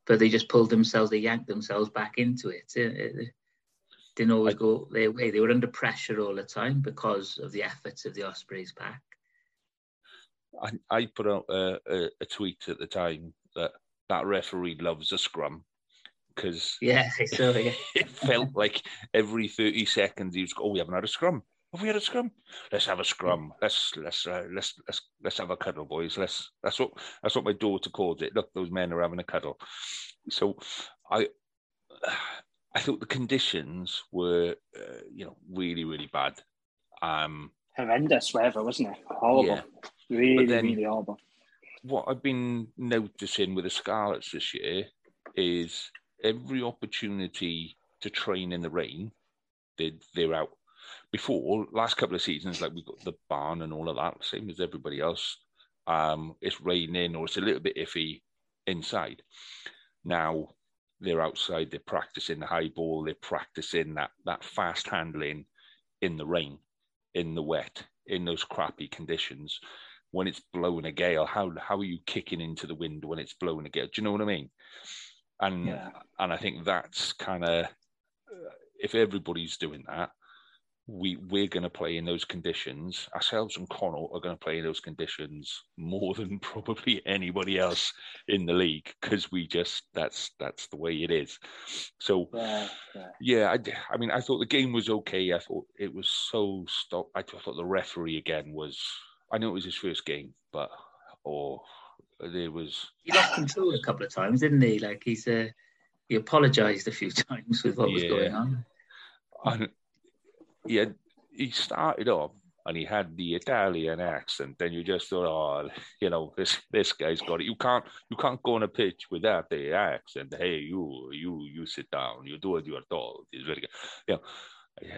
B: but they just pulled themselves, they yanked themselves back into it. It, it didn't always go their way. They were under pressure all the time because of the efforts of the Ospreys pack.
A: I, I put out a, a, a tweet at the time that that referee loves a scrum because
B: yeah, so yeah. (laughs)
A: it felt like every thirty seconds he was, oh, we haven't had a scrum. Have we had a scrum? Let's have a scrum. Let's let's uh, let's let's let's have a cuddle, boys. Let's that's what that's what my daughter calls it. Look, those men are having a cuddle. So, I I thought the conditions were uh, you know really really bad. Um,
C: Horrendous weather, wasn't it? Horrible. Yeah. Really then, really horrible.
A: What I've been noticing with the Scarlets this year is every opportunity to train in the rain, they they're out before last couple of seasons, like we've got the barn and all of that, same as everybody else. Um, it's raining or it's a little bit iffy inside. Now they're outside, they're practicing the high ball, they're practicing that that fast handling in the rain, in the wet, in those crappy conditions. When it's blowing a gale, how how are you kicking into the wind when it's blowing a gale? Do you know what I mean? And yeah. and I think that's kind of if everybody's doing that, we we're going to play in those conditions. Ourselves and Connacht are going to play in those conditions more (laughs) than probably anybody else in the league because we just that's that's the way it is. So yeah, yeah. yeah I, I, mean, I thought the game was okay. I thought it was so stop. I thought the referee again was. I know it was his first game, but or oh, there was
B: he lost control a couple of times, didn't he? Like he's uh, he apologised a few (laughs) times with what yeah. was going on.
A: And he had he started off and he had the Italian accent, and you just thought, oh, you know, this this guy's got it. You can't you can't go on a pitch without the accent. Hey, you you you sit down. You do what you are told. It's very good. You know,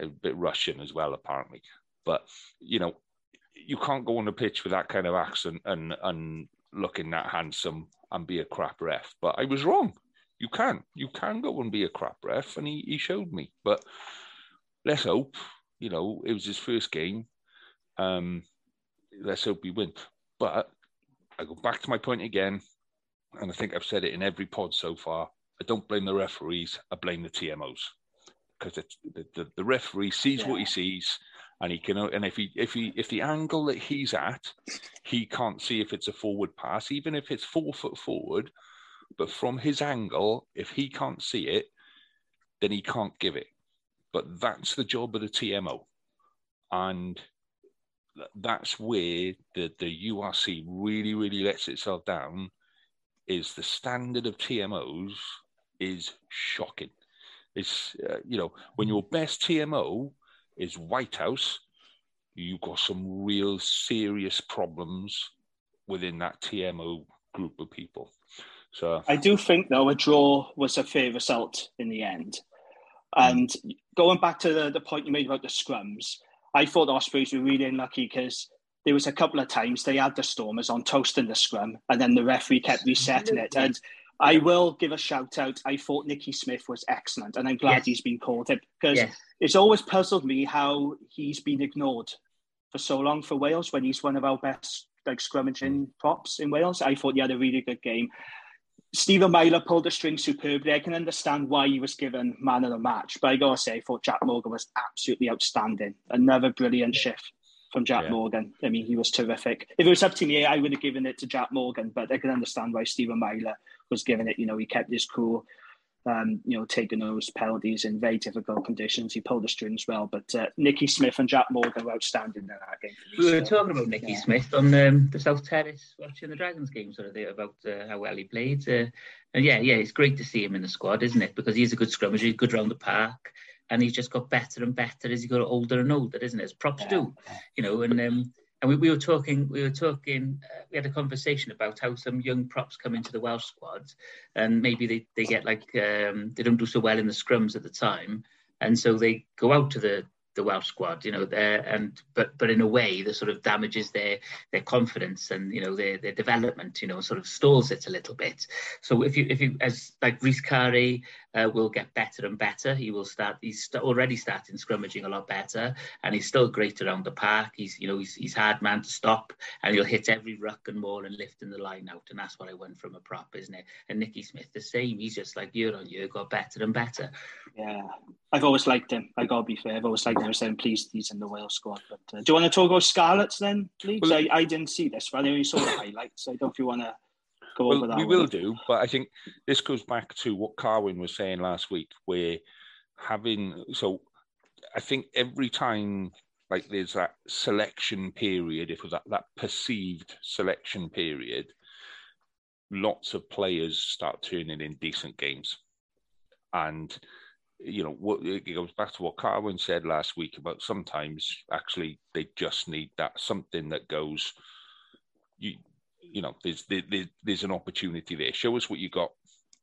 A: a bit Russian as well, apparently. But you know, you can't go on a pitch with that kind of accent and and looking that handsome and be a crap ref. But I was wrong. You can you can go and be a crap ref, and he he showed me. But let's hope you know, it was his first game. Um, let's hope we win. But I go back to my point again, and I think I've said it in every pod so far. I don't blame the referees. I blame the TMOs because the, the, the, referee sees yeah. what he sees, and he can. And if he if he if the angle that he's at, he can't see if it's a forward pass, even if it's four foot forward. But from his angle, if he can't see it, then he can't give it. But that's the job of the TMO. And that's where the, the URC really, really lets itself down is the standard of TMOs is shocking. It's, uh, you know, when your best TMO is Whitehouse, you've got some real serious problems within that TMO group of people. So
C: I do think though a draw was a fair result in the end. Mm. And going back to the, the point you made about the scrums, I thought the Ospreys were really unlucky because there was a couple of times they had the Stormers on toast in the scrum, and then the referee kept resetting it. And I will give a shout out. I thought Nicky Smith was excellent, and I'm glad yes. he's been called it because yes. it's always puzzled me how he's been ignored for so long for Wales when he's one of our best like scrummaging mm. props in Wales. I thought he had a really good game. Stephen Myler pulled the string superbly. I can understand why he was given man of the match, but I gotta say, I thought Jack Morgan was absolutely outstanding. Another brilliant shift from Jack yeah. Morgan. I mean, he was terrific. If it was up to me, I would have given it to Jack Morgan, but I can understand why Stephen Myler was given it. You know, he kept his cool um, you know, taking those penalties in very difficult conditions. He pulled the strings well, but uh, Nicky Smith and Jack Morgan were outstanding in that game.
B: We were talking about Nicky yeah. Smith on um, the South Terrace watching the Dragons game sort of day about uh, how well he played. Uh, and yeah, yeah, it's great to see him in the squad, isn't it? Because he's a good scrummager, he's good round the park, and he's just got better and better as he got older and older, isn't it? As props yeah. do, you know. And um, and we, we were talking, we were talking, uh, we had a conversation about how some young props come into the Welsh squad, and maybe they, they get like um, they don't do so well in the scrums at the time, and so they go out to the the Welsh squad, you know, there and but but in a way that sort of damages their their confidence and you know their their development, you know, sort of stalls it a little bit. So if you if you as like Rhys Carré uh, will get better and better. He will start. He's st- already starting scrummaging a lot better, and he's still great around the park. He's you know he's he's hard man to stop, and he'll hit every ruck and maul and lifting the line out, and that's what I want from a prop, isn't it? And Nicky Smith the same. He's just like year on year got better and better.
C: Yeah, I've always liked him. I gotta be fair. I've always liked him. I'm pleased he's in the Wales squad. But uh, do you want to talk about Scarlets then, please? Well, I, I didn't see this, but I only saw the highlights. So I don't know if you want to go well, over that.
A: We will do, but I think this goes back to what Carwyn was saying last week, where having so I think every time like there's that selection period, if it was that, that perceived selection period, lots of players start turning in decent games. And you know, what it goes back to what Carwyn said last week about sometimes actually they just need that something that goes you you know, there's there, there's an opportunity there. Show us what you got,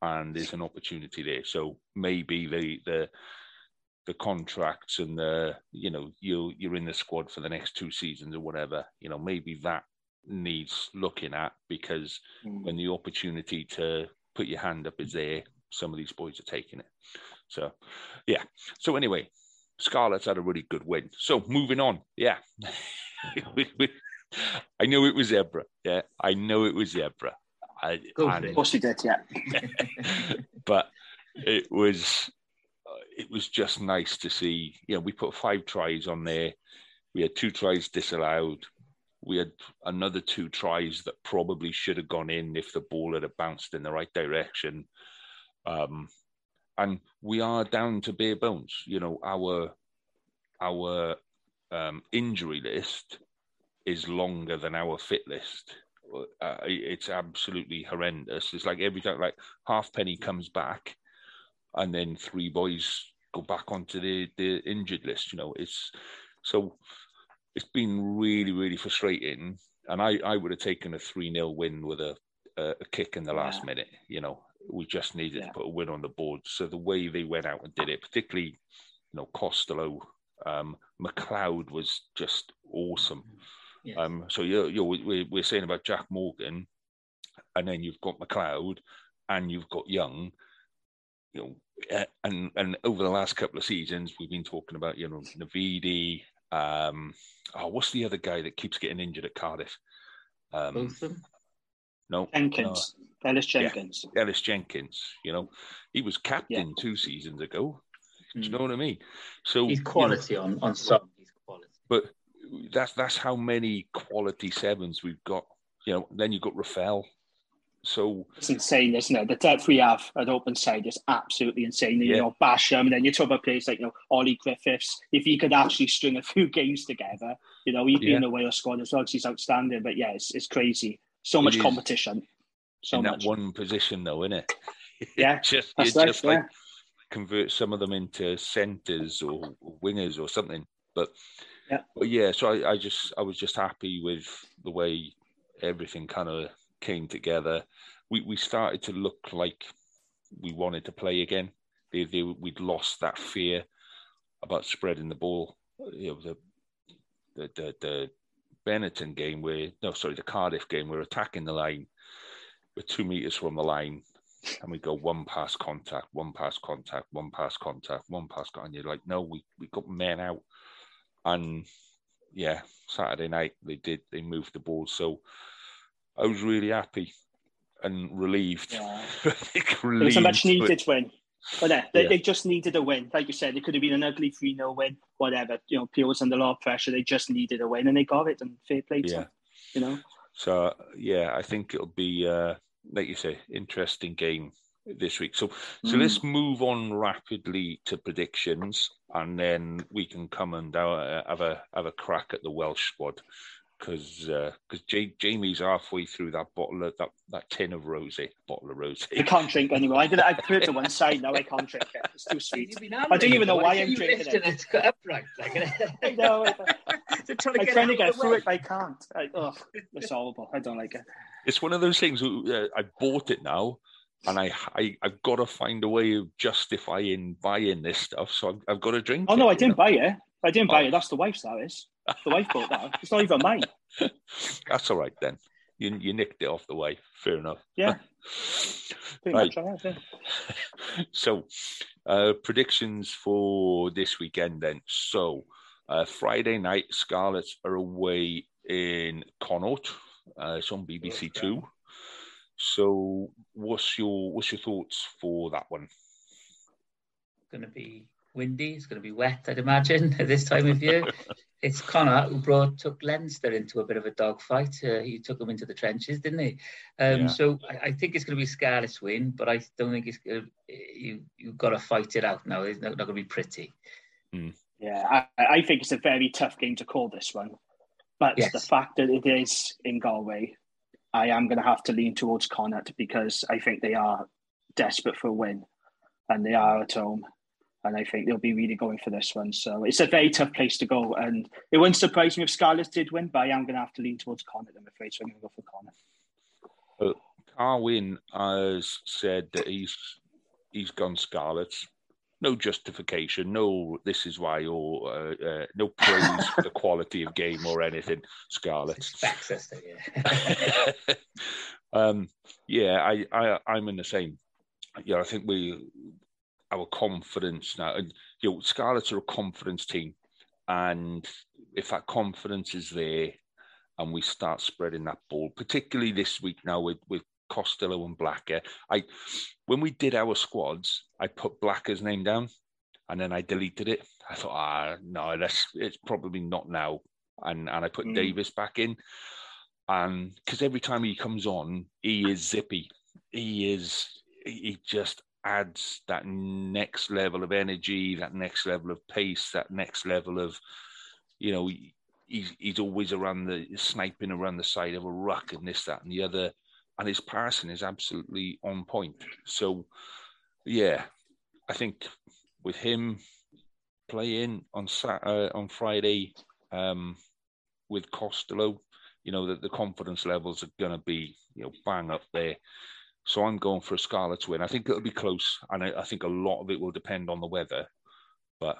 A: and there's an opportunity there. So maybe the the the contracts and the you know you you're in the squad for the next two seasons or whatever. You know, maybe that needs looking at because mm. when the opportunity to put your hand up is there, some of these boys are taking it. So, yeah. So anyway, Scarlets had a really good win. So moving on, yeah. (laughs) I know it was Zebre. Yeah, I know it was Zebre. I,
C: and, of course you did, yeah. (laughs)
A: but it was it was just nice to see. You know, we put five tries on there. We had two tries disallowed. We had another two tries that probably should have gone in if the ball had bounced in the right direction. Um, and we are down to bare bones. You know, our our um, injury list is longer than our fit list. Uh, it's absolutely horrendous. It's like every time, like Halfpenny comes back, and then three boys go back onto the the injured list. You know, it's so it's been really really frustrating. And I I would have taken a three 0 win with a, a, kick in the last yeah. minute. You know, we just needed yeah. to put a win on the board. So the way they went out and did it, particularly you know Costelow, um, Macleod was just awesome. Yes. Um, so you're, you're, we're, we're saying about Jack Morgan, and then you've got Macleod, and you've got Young. You know, and and over the last couple of seasons, we've been talking about you know Navidi. Um, oh, what's the other guy that keeps getting injured at Cardiff?
B: Um, Botham?
A: No,
C: Jenkins, no. Ellis Jenkins.
A: Yeah, Ellis Jenkins. You know, he was captain yeah. two seasons ago. Do you hmm. know what I mean? So
B: he's quality you know, on on some. He's quality.
A: But that's that's how many quality sevens we've got. You know, then you've got Rafael. So
C: it's insane, isn't it? The depth we have at open side is absolutely insane. Yeah. You know, Basham, and then you talk about players like you know Ollie Griffiths. If he could actually string a few games together, you know, he'd be yeah. in the Wales squad as well because he's outstanding. But yeah, it's, it's crazy. So much competition. So
A: in
C: much.
A: that one position, though, isn't (laughs) it?
C: Yeah,
A: just right, just yeah. like convert some of them into centres or wingers or something. But
C: yeah.
A: But yeah, so I, I just I was just happy with the way everything kind of came together. We we started to look like we wanted to play again. They, they, we'd lost that fear about spreading the ball. You know, the the the, the Benetton game where no, sorry, the Cardiff game, we're attacking the line. We're two meters from the line, and we go one pass contact, one pass contact, one pass contact, one pass contact. And you're like, no, we we got men out and yeah, Saturday night they did they moved the ball, so I was really happy and relieved.
C: Yeah. (laughs) relieved, it was a much needed win. But yeah, they, yeah. they, just needed a win. Like you said, it could have been an ugly 3 0 win, whatever. You know, Peel was under a lot of pressure. They just needed a win and they got it and fair play to yeah. them, you know.
A: So, yeah, I think it'll be, uh, like you say, interesting game this week. So, so mm. let's move on rapidly to predictions, and then we can come and uh, have a have a crack at the Welsh squad because because uh, Jamie's halfway through that bottle of that, that tin of rosé, bottle of rosé.
C: I can't drink anymore. I did. I put it to one side now. I can't drink it. It's too sweet. I don't even know why, I'm drinking it.
B: it upright, like
C: I know. I'm trying to, trying to get through it, but I can't. I, oh, it's horrible. I don't like it.
A: It's one of those things. Uh, I bought it now and I, I I've got to find a way of justifying buying this stuff. So I've, I've got to drink.
C: Oh
A: it,
C: no, I didn't know? buy it. I didn't buy oh. it. That's the wife's. That is the wife bought that. It's not even mine. (laughs)
A: That's all right then. You you nicked it off the wife. Fair enough.
C: Yeah. (laughs)
A: right. (laughs) so, uh, predictions for this weekend then. So, uh, Friday night, Scarlets are away in Connacht. Uh, it's on BBC Two. So, what's your what's your thoughts for that one?
B: Going to be windy. It's going to be wet, I'd imagine, (laughs) at this time of year. (laughs) it's Connor who brought took Leinster into a bit of a dogfight. Uh, he took them into the trenches, didn't he? Um, yeah. So I, I, think it's going to be a Scarlet's win, but I don't think it's going to, you you've got to fight it out now. It's not, not going to be pretty.
C: Mm. Yeah, I, I, think it's a very tough game to call this one, but yes. the fact that it is in Galway, I am going to have to lean towards Connacht because I think they are desperate for a win, and they are at home and I think they'll be really going for this one. So it's a very tough place to go, and it wouldn't surprise me if Scarlets did win, but I am going to have to lean towards Connacht, I'm afraid, so I'm going to go for Connacht.
A: Uh, Carwyn has said that he's he's gone Scarlets. No justification, no. This is why, or uh, uh, no praise for the (laughs) quality of game or anything. Scarlets.
B: yeah. (laughs)
A: um, yeah, I, I, I'm in the same. Yeah, I think we our confidence now. And, you know, Scarlets are a confidence team, and if that confidence is there, and we start spreading that ball, particularly this week now with with Costelow and Blacker. I when we did our squads, I put Blacker's name down, and then I deleted it. I thought, ah, no, that's it's probably not now, and and I put mm. Davis back in, and because every time he comes on, he is zippy. He is he just adds that next level of energy, that next level of pace, that next level of, you know, he's he's always around the sniping around the side of a ruck and this, that, and the other, and his passing is absolutely on point. So, yeah, I think with him playing on uh, on Friday um, with Costelow, you know that the confidence levels are going to be you know bang up there. So I'm going for a Scarlets win. I think it'll be close, and I, I think a lot of it will depend on the weather. But,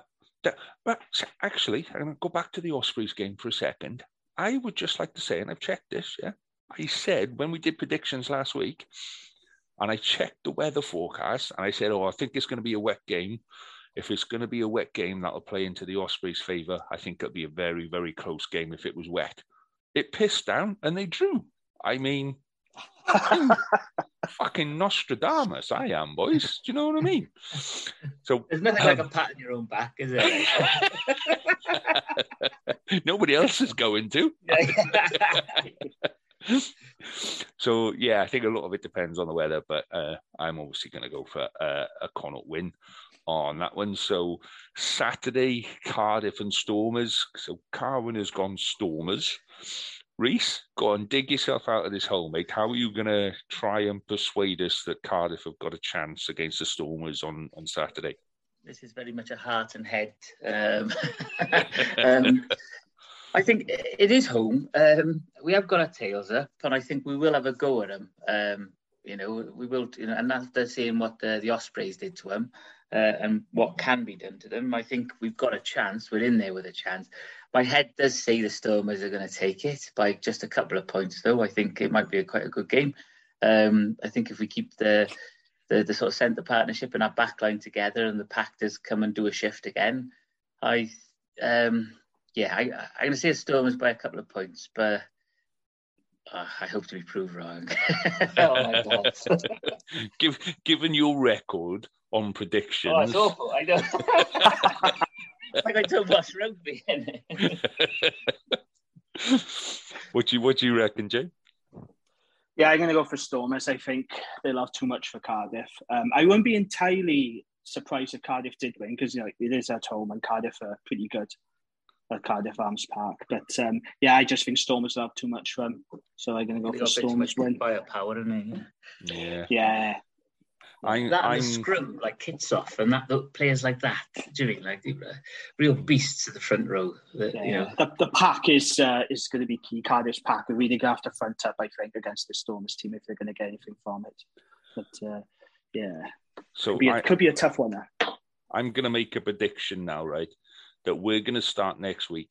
A: but actually, I'm going to go back to the Ospreys game for a second. I would just like to say, and I've checked this, yeah. I said when we did predictions last week, and I checked the weather forecast, and I said, oh, I think it's going to be a wet game. If it's going to be a wet game, that'll play into the Ospreys' favour. I think it'll be a very, very close game if it was wet. It pissed down, and they drew. I mean, (laughs) fucking Nostradamus, I am, boys. Do you know what I mean?
B: So there's nothing um, like a pat on your own back, is it? (laughs)
A: Nobody else is going to. (laughs) (laughs) so yeah, I think a lot of it depends on the weather, but uh, I'm obviously going to go for uh, a Connacht win on that one. So Saturday, Cardiff and Stormers. So Carwyn has gone Stormers. Reese, go and dig yourself out of this hole, mate. How are you going to try and persuade us that Cardiff have got a chance against the Stormers on, on Saturday?
B: This is very much a heart and head. Um, (laughs) um, I think it is home. Um, we have got our tails up, and I think we will have a go at them. Um, you know, we will, you know, and after seeing what the, the Ospreys did to them uh, and what can be done to them, I think we've got a chance. We're in there with a chance. My head does say the Stormers are going to take it by just a couple of points, though. I think it might be a, quite a good game. Um, I think if we keep the, the, the sort of centre partnership and our backline together, and the pack does come and do a shift again, I um, yeah, I, I'm going to say Stormers by a couple of points, but uh, I hope to be proved wrong. (laughs) oh (laughs)
A: Give, given your record on predictions, oh,
B: it's awful. I know. (laughs) like I told watch rugby.
A: what do you what do you reckon, Jay?
C: Yeah, I'm going to go for Stormers. I think they'll have too much for Cardiff. Um, I wouldn't be entirely surprised if Cardiff did win because you know it is at home and Cardiff are pretty good at Cardiff Arms Park. But um, yeah, I just think Stormers have too much fun, so I'm going to go for Stormers win.
B: By a power, isn't
C: he? Yeah. Yeah.
B: I'm, that I'm... scrum like Kitshoff and that the players like that, do you mean like real beasts at the front row? That, yeah, you know.
C: the, the pack is uh, is going to be key. Cardiff's pack are really going to have to front up, I think, against the Stormers team if they're going to get anything from it. But uh, yeah, so could be, a, I, could be a tough one there.
A: I'm going to make a prediction now, right? That we're going to start next week,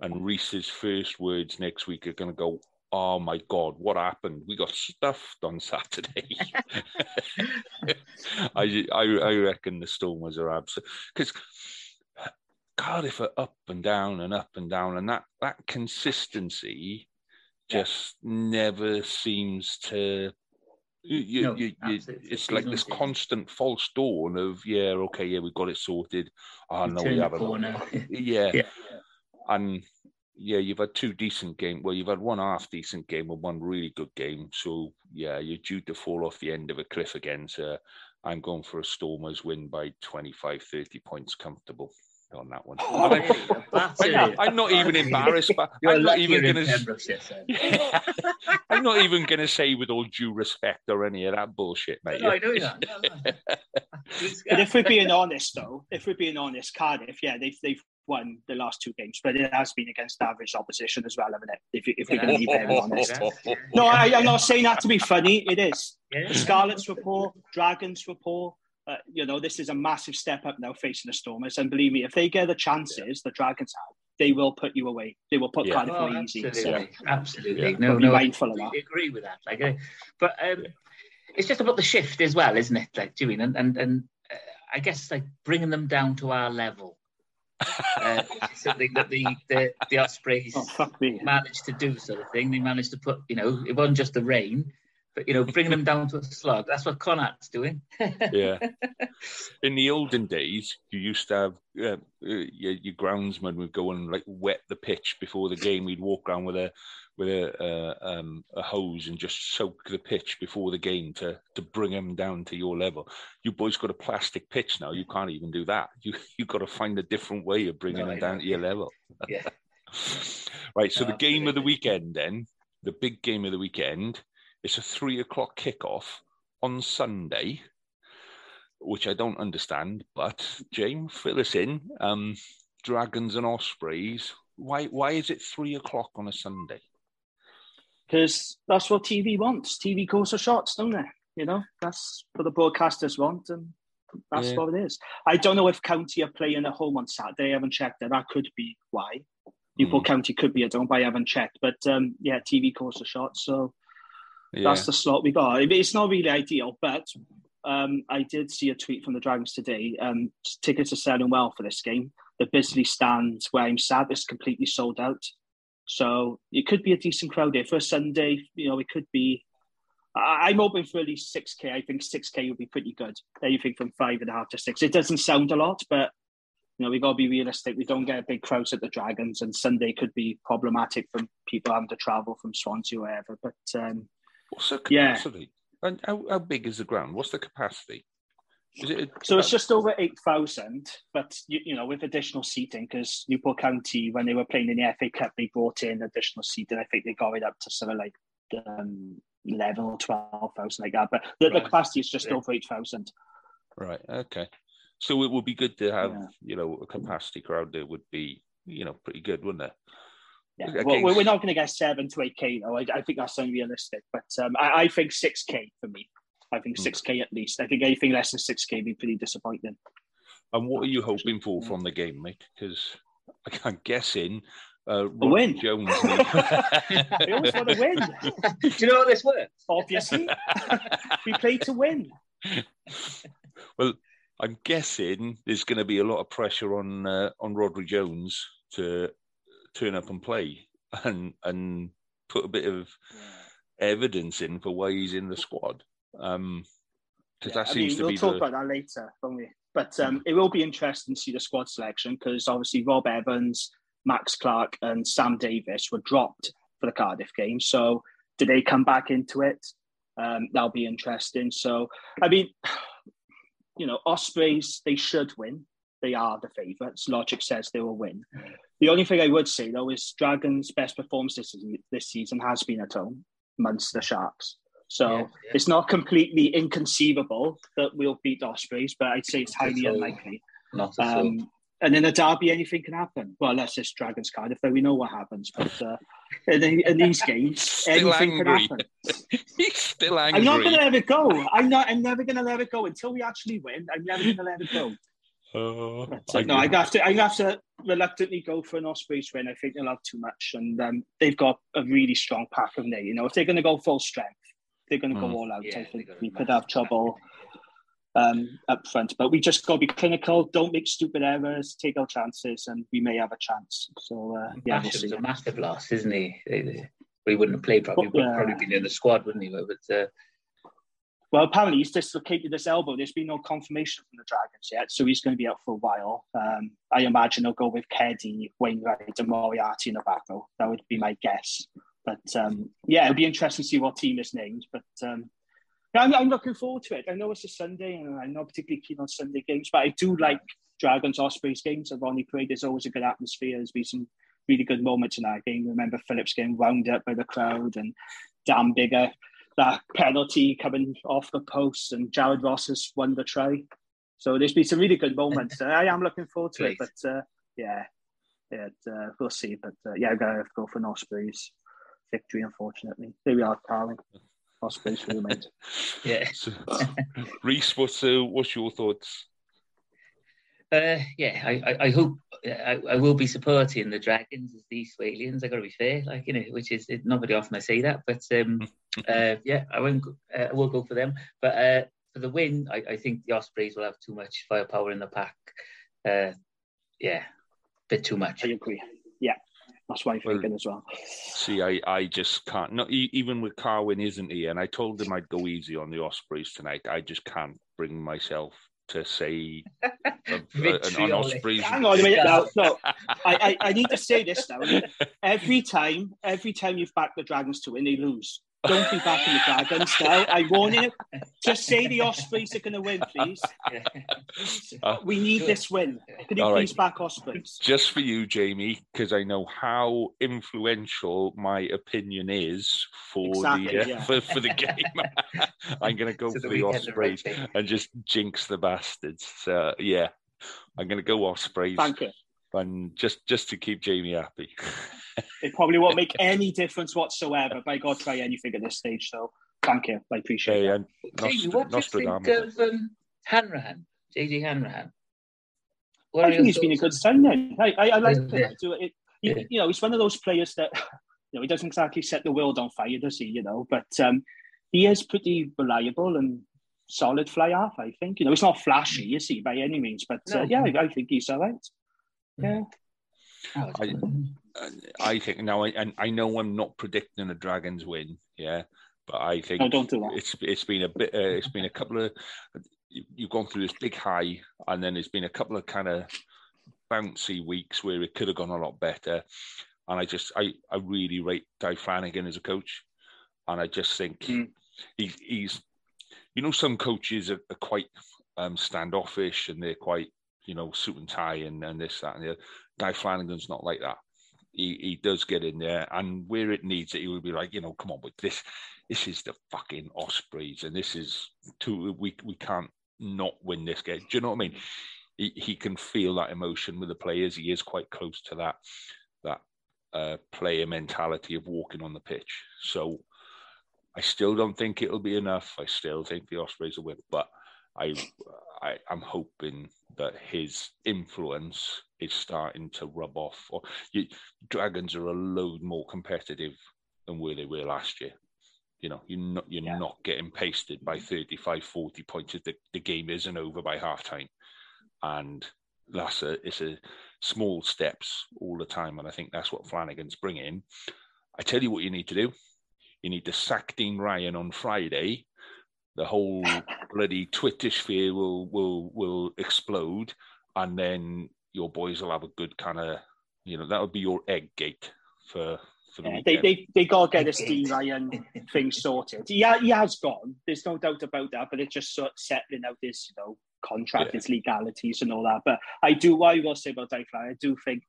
A: and Reese's first words next week are going to go oh my god, what happened? We got stuffed on Saturday. (laughs) I, I I reckon the Stormers are absolute because Cardiff are up and down and up and down, and that that consistency just yeah. never seems to. You, no, you, you, it's like this constant false dawn of yeah, okay, yeah, we've got it sorted. Oh no, we haven't. (laughs) yeah. yeah, and yeah, you've had two decent games. Well, you've had one half decent game and one really good game. So yeah, you're due to fall off the end of a cliff again. So I'm going for a Stormers win by 25, 30 points comfortable on that one. Oh, (laughs) I'm, not, I'm, not, even embarrassed, but (laughs) I'm not even going to. I'm not even going to say with all due respect or any of that bullshit, mate.
B: No, I know that.
C: but if we're being honest, though, if we're being honest, Cardiff, yeah, they've they've won the last two games, but it has been against average opposition as well, haven't it? If, if we're going to be very honest. (laughs) no, I, am not saying that to be funny. It is. Yeah. Scarlets were poor, Dragons were poor. Uh, you know, this is a massive step up now facing the Stormers. And believe me, if they get the chances yeah. the Dragons have, they will put you away. They will put yeah. Cardiff oh,
B: easy. Absolutely, so, absolutely. Yeah. No, no, mindful of that. I agree with that. Like, uh, but um, it's just about the shift as well, isn't it? Like doing and and and uh, I guess like bringing them down to our level uh, (laughs) something that the the, the Ospreys oh, managed to do, sort of thing. They managed to put, you know, it wasn't just the rain, but you know, bringing them down to a slog. That's what Connacht's doing. (laughs)
A: yeah. In the olden days, you used to have uh, your, your groundsman would go and like wet the pitch before the game. We'd walk around with a with a, uh, um, a hose and just soak the pitch before the game to to bring them down to your level. You boys got a plastic pitch now. You can't even do that. You (laughs) you got to find a different way of bringing no, them down to your level.
B: Yeah. (laughs)
A: right. So no, the game of the weekend, then the big game of the weekend, it's a three o'clock kickoff on Sunday. Which I don't understand, but James, fill us in. Um, Dragons and Ospreys. Why? Why is it three o'clock on a Sunday?
C: because that's what TV wants. TV calls for shots, don't they? You know, that's what the broadcasters want, and that's yeah. what it is. I don't know if County are playing at home on Saturday. I haven't checked that. That could be why. Newport mm. County could be. I don't, but I haven't checked. But um, yeah, TV calls for shots, so yeah. that's the slot we got. It's not really ideal, but um, I did see a tweet from the Dragons today. Um, tickets are selling well for this game. The Bisley stand where I'm sat is completely sold out. So it could be a decent crowd there for a Sunday. You know, it could be. I'm hoping for at least six k. I think six k would be pretty good. Anything from five and a half to six. It doesn't sound a lot, but you know we got to be realistic. We don't get a big crowds at the Dragons, and Sunday could be problematic for people having to travel from Swansea or wherever. But um,
A: what's the capacity? Yeah. And how, how big is the ground? What's the capacity?
C: It, so it's just over 8,000, but you, you, know, with additional seating, because Newport County, when they were playing in the FA Cup, they brought in additional seating. I think they got it up to sort of like um, 11 or 12,000 like that. But the, right. the capacity is just yeah. over 8,000.
A: Right. Okay. So it would be good to have, yeah. you know, a capacity crowd that would be, you know, pretty good, wouldn't it?
C: Yeah, well, we're not going to get seven to eight k though. I, I think that's unrealistic, but um, I, I think six k for me. I think 6K at least. I think anything less than 6K would be pretty disappointing.
A: And what are you hoping for from the game, mate? Because I'm guessing uh,
C: a win.
A: Jones. (laughs)
C: we always want to win. (laughs)
B: Do you know how this works?
C: Obviously, we play to win.
A: Well, I'm guessing there's going to be a lot of pressure on uh, on Rhodri Jones to turn up and play and and put a bit of yeah. evidence in for why he's in the squad. Um, because yeah, that seems mean, to
C: we'll
A: be.
C: We'll talk
A: the...
C: about that later, won't we? But um, it will be interesting to see the squad selection because obviously Rob Evans, Max Clark, and Sam Davis were dropped for the Cardiff game. So do they come back into it? Um, that'll be interesting. So I mean, (sighs) you know, Ospreys they should win. They are the favourites. Logic says they will win. The only thing I would say though is Dragons' best performance this season, this season has been at home, Munster Sharks. So yeah, yeah. it's not completely inconceivable that we'll beat Ospreys, but I'd say it's highly unlikely.
B: Not at um, all.
C: And in a derby, anything can happen. Well, unless it's Dragons Cardiff, though we know what happens. But uh, in, in, these (laughs) games, anything angry. can happen. (laughs)
A: He's still angry.
C: I'm not going to let it go. I'm not. I'm never going to let it go until we actually win. I'm never going to let it go. Uh, (laughs) but, uh, I no, I have to. I have to. Reluctantly go for an Ospreys win. I think they'll have too much, and um, they've got a really strong pack of they. You know, if they're going to go full strength, they're going to mm. go all out.
B: Yeah,
C: I think
B: they got a
C: we could have trouble um, up front, but we just got to be clinical. Don't make stupid errors. Take our chances, and we may have a chance. So uh, yeah, we'll
B: Basham's
C: see.
B: a massive loss, isn't he? They- they- He wouldn't have played probably,
C: Well, yeah.
B: probably been in the squad, wouldn't he? But uh,
C: Well, apparently he's dislocated his elbow. There's been no confirmation from the Dragons yet, so he's going to be out for a while. Um, I imagine he'll go with Keddie, Wainwright, and Moriarty in the back row. That would be my guess. But um, yeah, it'll be interesting to see what team is named. But um, yeah, I'm, I'm looking forward to it. I know it's a Sunday, and I'm not particularly keen on Sunday games, but I do like Dragons Ospreys games. At Rodney Parade, there's always a good atmosphere. There's been some really good moments in that game. Remember Phillips getting wound up by the crowd, and Dan Biggar that penalty coming off the post and Jared Ross has won the try. So there's been some really good moments. and (laughs) I am looking forward to it, but uh, yeah, yeah, uh, we'll see. But uh, yeah, I'm gonna have to go for an Ospreys victory. Unfortunately, there we are, Carwyn. Ospreys for the mate. (laughs)
B: yeah,
A: So, Reese, what's uh, what's your thoughts?
B: uh, yeah. I, I, I hope I, I will be supporting the Dragons as the East Walians. I got to be fair, like you know, which is not very often I say that, but um, uh, yeah, I won't. go- Uh, I will go for them, but uh, for the win, I, I think the Ospreys will have too much firepower in the pack. Uh, yeah, bit too much.
C: I agree. Yeah, that's why I'm
A: Well-
C: thinking as well.
A: See, I, I just can't. Not e- even with Carwyn, isn't he? And I told him I'd go easy on the Ospreys tonight. I just can't bring myself to say (laughs) a- a- an, an Ospreys.
C: Hang on a minute now. No, (laughs) I, I, I need to say this now. Every time, every time you've backed the Dragons to win, they lose. Don't be backing the Dragons style. I warn you. Just say the Ospreys are going to win, please.
A: Uh, (laughs)
C: We need this win. Can you
A: All right.
C: please back Ospreys?
A: just for you, Jamie, because I know how influential my opinion is for
C: Exactly,
A: the uh,
C: yeah.
A: for, for the game. (laughs) I'm going to go (laughs)
B: To
A: for
B: the
A: the Ospreys
B: rugby.
A: and just jinx the bastards. So yeah, I'm going to go Ospreys,
C: Thank you.
A: and just just to keep Jamie happy.
C: It probably won't make (laughs) any difference whatsoever, By God, got try anything at this stage. So thank you. I appreciate
A: Hey,
C: it.
A: and
B: Jamie,
A: Nostr-
B: what do you think
A: Nostradamus.
B: of um, Hanrahan, JJ Hanrahan? What
C: I think he's been a good
B: thoughts?
C: signing. I, I, I like him.
B: Yeah.
C: I do it. He,
B: Yeah.
C: You know, he's one of those players that, (laughs) you know, he doesn't exactly set the world on fire, does he? You know, but um, he is pretty reliable and solid fly half. I think. You know, he's not flashy, is he, by any means? But uh,
B: No.
C: yeah, I, I think he's all right. Yeah.
B: Oh,
A: I-
B: good.
A: And I think now, I, and I know I'm not predicting a Dragons win, yeah, but I think
C: No, don't do that.
A: it's it's been a bit. Uh, it's been a couple of. you- You've gone through this big high, and then there's been a couple of kind of bouncy weeks where it could have gone a lot better. And I just, I, I really rate Dai Flanagan as a coach, and I just think
C: Mm.
A: he, he's, you know, some coaches are, are quite um, standoffish and they're quite, you know, suit and tie and, and this that and the other. Dai Flanagan's not like that. He, he does get in there, and where it needs it, he will be like, you know, come on, with this, this is the fucking Ospreys, and this is too. We we can't not win this game. Do you know what I mean? He he can feel that emotion with the players. He is quite close to that that uh, player mentality of walking on the pitch. So I still don't think it'll be enough. I still think the Ospreys will win, but I, I I'm hoping that his influence is starting to rub off. Or you, Dragons are a load more competitive than where they were last year. You know, you're not you're
C: Yeah.
A: not getting pasted by 35, 40 points. The, the game isn't over by half time, and that's a it's a small steps all the time, and I think that's what Flanagan's bringing. I tell you what, you need to do. You need to sack Dean Ryan on Friday. The whole bloody Twitter sphere will will will explode, and then your boys will have a good kind of, you know, that would be your egg gate for for the
C: Yeah, they, they, they got to get a
B: Okay.
C: Dean Ryan thing sorted. He, ha- he has gone. There's no doubt about that. But it's just sort of settling out this, you know, contract,
A: Yeah.
C: its legalities and all that. But I do, what I will say about Dai Flan, I do think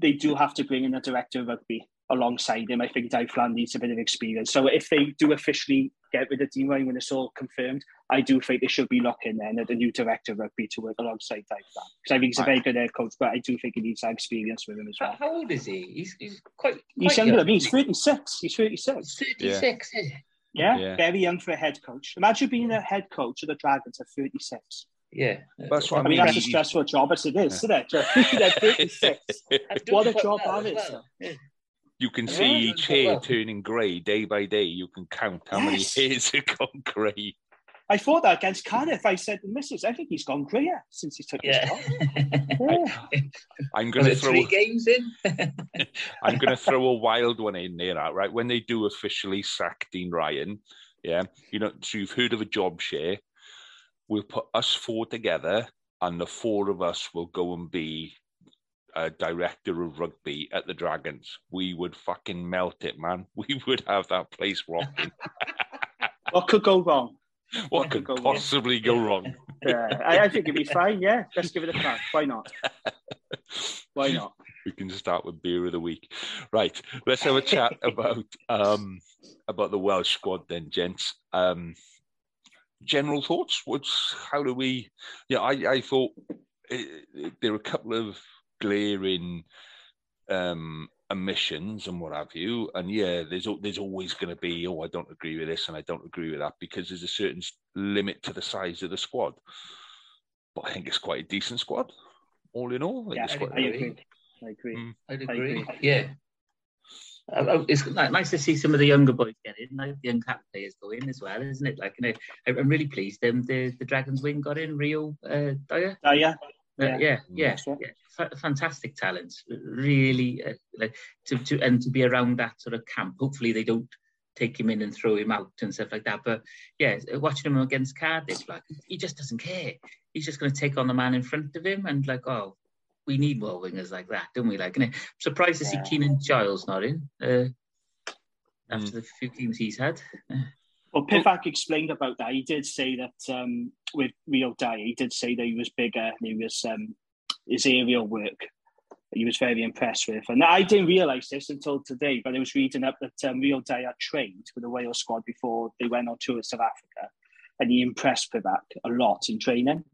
C: they do have to bring in a director of rugby alongside him. I think Dai Flan needs a bit of experience. So if they do officially get rid of Dean Ryan when it's all confirmed, I do think they should be looking then at a new director of rugby to work alongside Dai Flan. Because I think he's a very good head coach, but I do think he needs that experience with him as well.
B: how old is he? He's, he's quite.
C: He's younger
B: young,
C: than me. He's 36. He's 36.
B: 36. is he?
C: Yeah,
A: Yeah.
C: very young for a head coach. Imagine being a head coach of the Dragons at 36.
B: yeah.
A: That's what
C: I mean,
A: I
C: that's a stressful job as it is, isn't it? They're 36. (laughs) What a job that is.
B: Yeah.
A: You can
B: Yeah,
A: see
B: that's
A: each hair
B: well.
A: turning grey day by day. You can count how
C: Yes.
A: many hairs (laughs) have gone grey.
C: I thought that against Cardiff. I said the missus, I think he's gone greyer since he took his job. (laughs) Yeah.
A: I'm going to throw.
B: three games in? (laughs)
A: I'm going to throw a wild one in there, out, right? When they do officially sack Dean Ryan, yeah, you know, so you've heard of a job share. We'll put us four together, and the four of us will go and be a director of rugby at the Dragons. We would fucking melt it, man. (laughs) We would have that place rocking. (laughs)
C: What could go wrong?
A: what could
C: could go wrong?
A: possibly go wrong? (laughs)
C: Yeah, I, I think it'd be fine. Yeah, let's give it a crack. Why not? Why not?
A: we can start with beer of the week. Right, let's have a chat about um about the Welsh squad then, gents. Um general thoughts? What's how do we yeah, I, I thought it, it- there were a couple of glaring um omissions and what have you. And yeah, there's al- there's always going to be, oh, I don't agree with this and I don't agree with that because there's a certain limit to the size of the squad. But I think it's quite a decent squad, all in all. I think
C: Yeah, I,
A: quite-
C: I agree. I agree.
A: Mm.
B: I'd
C: I
B: agree.
C: agree.
B: Yeah. Uh, uh, It's nice to see some of the younger boys get in, like the young cap players go in as well, isn't it? Like, you know, I- I'm really pleased. Um, the the Dragons wing got in Rio uh, Dyer.
C: Uh, yeah,
B: Uh,
C: Yeah.
B: yeah, yeah,
C: right.
B: yeah. Fa- fantastic talents. Really, uh, like to to and to be around that sort of camp. Hopefully, they don't take him in and throw him out and stuff like that. But yeah, watching him against Cardiff, like he just doesn't care. He's just going to take on the man in front of him and like, oh, we need more wingers like that, don't we? Like, and I'm surprised to see
C: Yeah.
B: Keelan Giles not in uh, after the few games he's had.
C: Well, Pivac explained about that. He did say that um, with Rio Dyer, he did say that he was bigger and he was um, his aerial work. He was very impressed with, and I didn't realise this until today. But I was reading up that um, Rio Dyer trained with the Wales squad before they went on tour to South Africa, and he impressed Pivac a lot in training.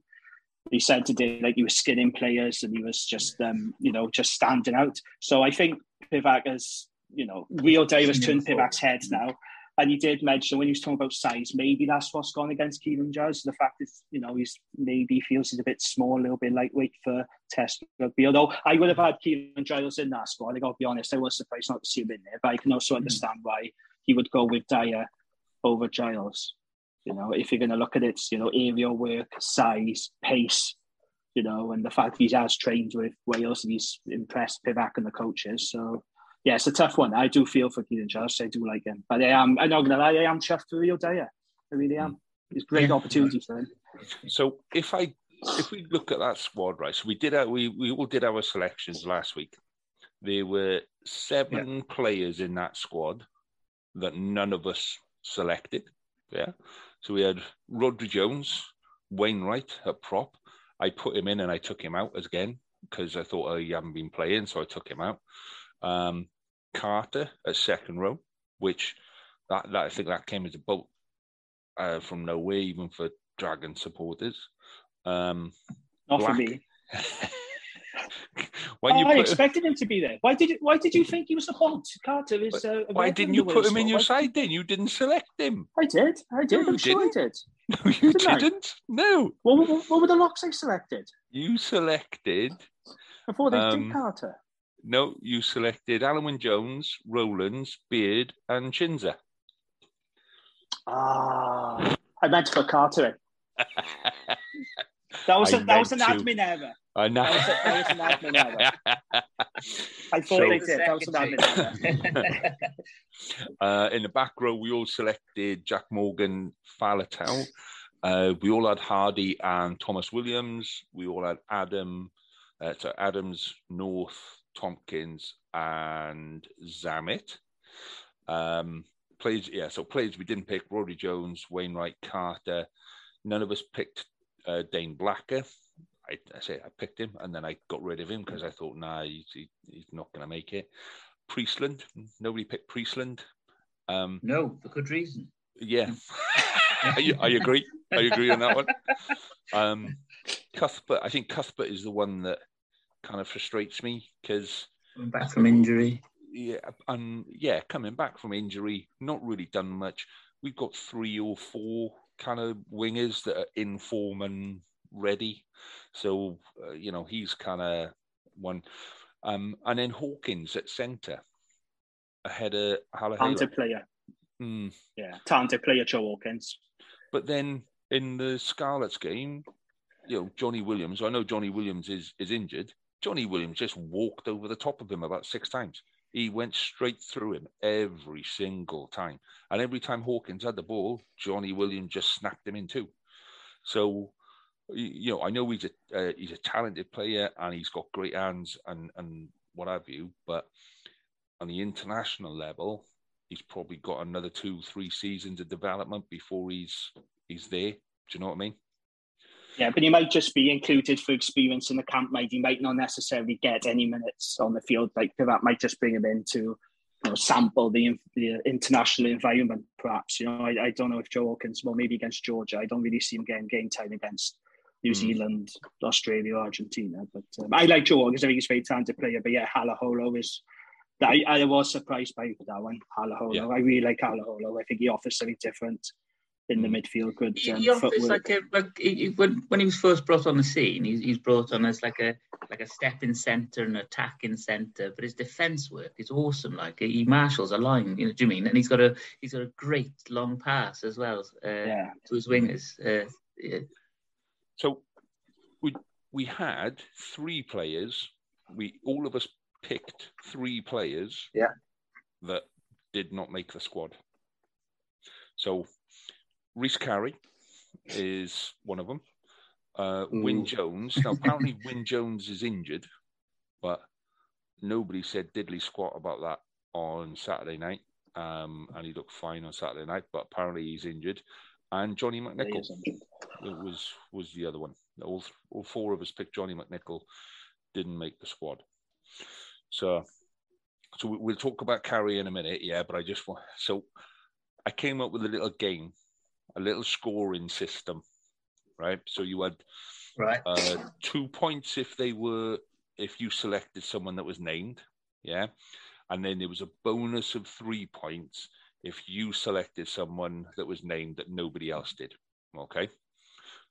C: He said today like he was skinning players and he was just um, you know just standing out. So I think Pivac has you know Rio Dyer has turned Pivac's head now. And he did mention when he was talking about size, maybe that's what's gone against Keelan Giles. The fact is, you know, he's maybe feels he's a bit small, a little bit lightweight for Test rugby. Although I would have had Keelan Giles in that squad. I got to be honest, I was surprised not to see him in there. But I can also hmm. understand why he would go with Dyer over Giles. You know, if you're going to look at it, you know, aerial work, size, pace, you know, and the fact he has trained with Wales and he's impressed Pivac and the coaches. So yeah, it's a tough one. I do feel for Keelan Giles. I do like him, but I am. I'm not gonna lie. I am chuffed for Rio Dyer. I really am. It's a great
B: Yeah.
C: opportunity for him.
A: So if I if we look at that squad, right? So we did our, we we all did our selections last week. There were seven players in that squad that none of us selected. Yeah. So we had Rhodri Jones, Wainwright at prop. I put him in and I took him out again because I thought oh, he hadn't been playing, so I took him out. Um, Carter at second row, which that, that I think that came as a bolt uh, from nowhere, even for Dragon supporters. Um,
C: Not for me. (laughs)
A: when you
C: I expected him to be there. Why did you, Why did you think he was a punt? Carter is. Uh,
A: why didn't you put him in your side then? You didn't select him.
C: I did. I did.
A: No,
C: I'm sure I
A: didn't.
C: did. (laughs)
A: No, you
C: Didn't
A: didn't. No,
C: What, what, what were the locks I selected?
A: you selected.
C: Before they
A: Um,
C: did Carter.
A: No, you selected Alan Jones, Rowlands, Beard, and Tshiunza.
C: Ah, I meant for put Carter. (laughs) That was a, that was an
A: to.
C: admin error.
A: I know.
C: That was, a, that was an admin error. (laughs) I thought
A: So-
C: they did. That was an admin error. (laughs)
A: uh, in the back row, we all selected Jack Morgan, Faletau. Uh, we all had Hardy and Thomas Williams. We all had Adam, uh, so Adams, North, Tompkins, and Zammit. Um, plays, yeah. So plays we didn't pick Roddy Jones, Wainwright, Carter. None of us picked uh, Dane Blacker. I, I say I picked him, and then I got rid of him because I thought, nah, he's, he, he's not going to make it. Priestland, nobody picked Priestland. Um,
B: no, for good reason.
A: yeah, I, I (laughs) agree. I agree on that one. Um, Cuthbert, I think Cuthbert is the one that kind of frustrates me because
B: Coming back from injury.
A: yeah, and yeah, coming back from injury, not really done much. We've got three or four kind of wingers that are in form and ready. So uh, you know he's kind of one. Um, and then Hawkins at centre ahead of Halaholo.
C: Talented player.
A: Hmm.
C: Yeah, talented player, Joe Hawkins.
A: But then in the Scarlets game, you know, Johnny Williams, I know Johnny Williams is, is injured. Johnny Williams just walked over the top of him about six times. He went straight through him every single time. And every time Hawkins had the ball, Johnny Williams just snapped him in two. So, you know, I know he's a uh, he's a talented player and he's got great hands and and what have you, but on the international level, he's probably got another two, three seasons of development before he's he's there. Do you know what I mean?
C: Yeah, but he might just be included for experience in the camp. Mate, he might not necessarily get any minutes on the field. Like that might just bring him in to you know, sample the, the international environment. Perhaps you know, I, I don't know if Joe Hawkins, well, maybe against Georgia. I don't really see him getting game time against New mm. Zealand, Australia, Argentina. But um, I like Joe Hawkins. I think he's a very talented player. But yeah, Halaholo is I, I was surprised by that one, Halaholo. Yeah. I really like Halaholo. I think he offers something different in the mm. midfield. Good.
B: Um, he offers like a like he, when when he was first brought on the scene, he's, he's brought on as like a like a stepping centre and attacking centre, but his defence work is awesome. Like he marshals a line, you know, do you mean? And he's got a he's got a great long pass as well uh, yeah. to his wingers. Uh, yeah.
A: So we we had three players. We all of us picked three players
B: yeah.
A: that did not make the squad. So Rhys Carré is one of them. Uh, Wyn Jones. Now, apparently, (laughs) Wyn Jones is injured, but nobody said diddly squat about that on Saturday night. Um, and he looked fine on Saturday night, but apparently he's injured. And Johnny McNicholl was was the other one. All, all four of us picked Johnny McNicholl, didn't make the squad. So, so we'll talk about Carré in a minute, yeah. But I just want so I came up with a little game, a little scoring system, right? So you had
B: right
A: uh, two points if they were if you selected someone that was named, yeah, and then there was a bonus of three points if you selected someone that was named that nobody else did. Okay,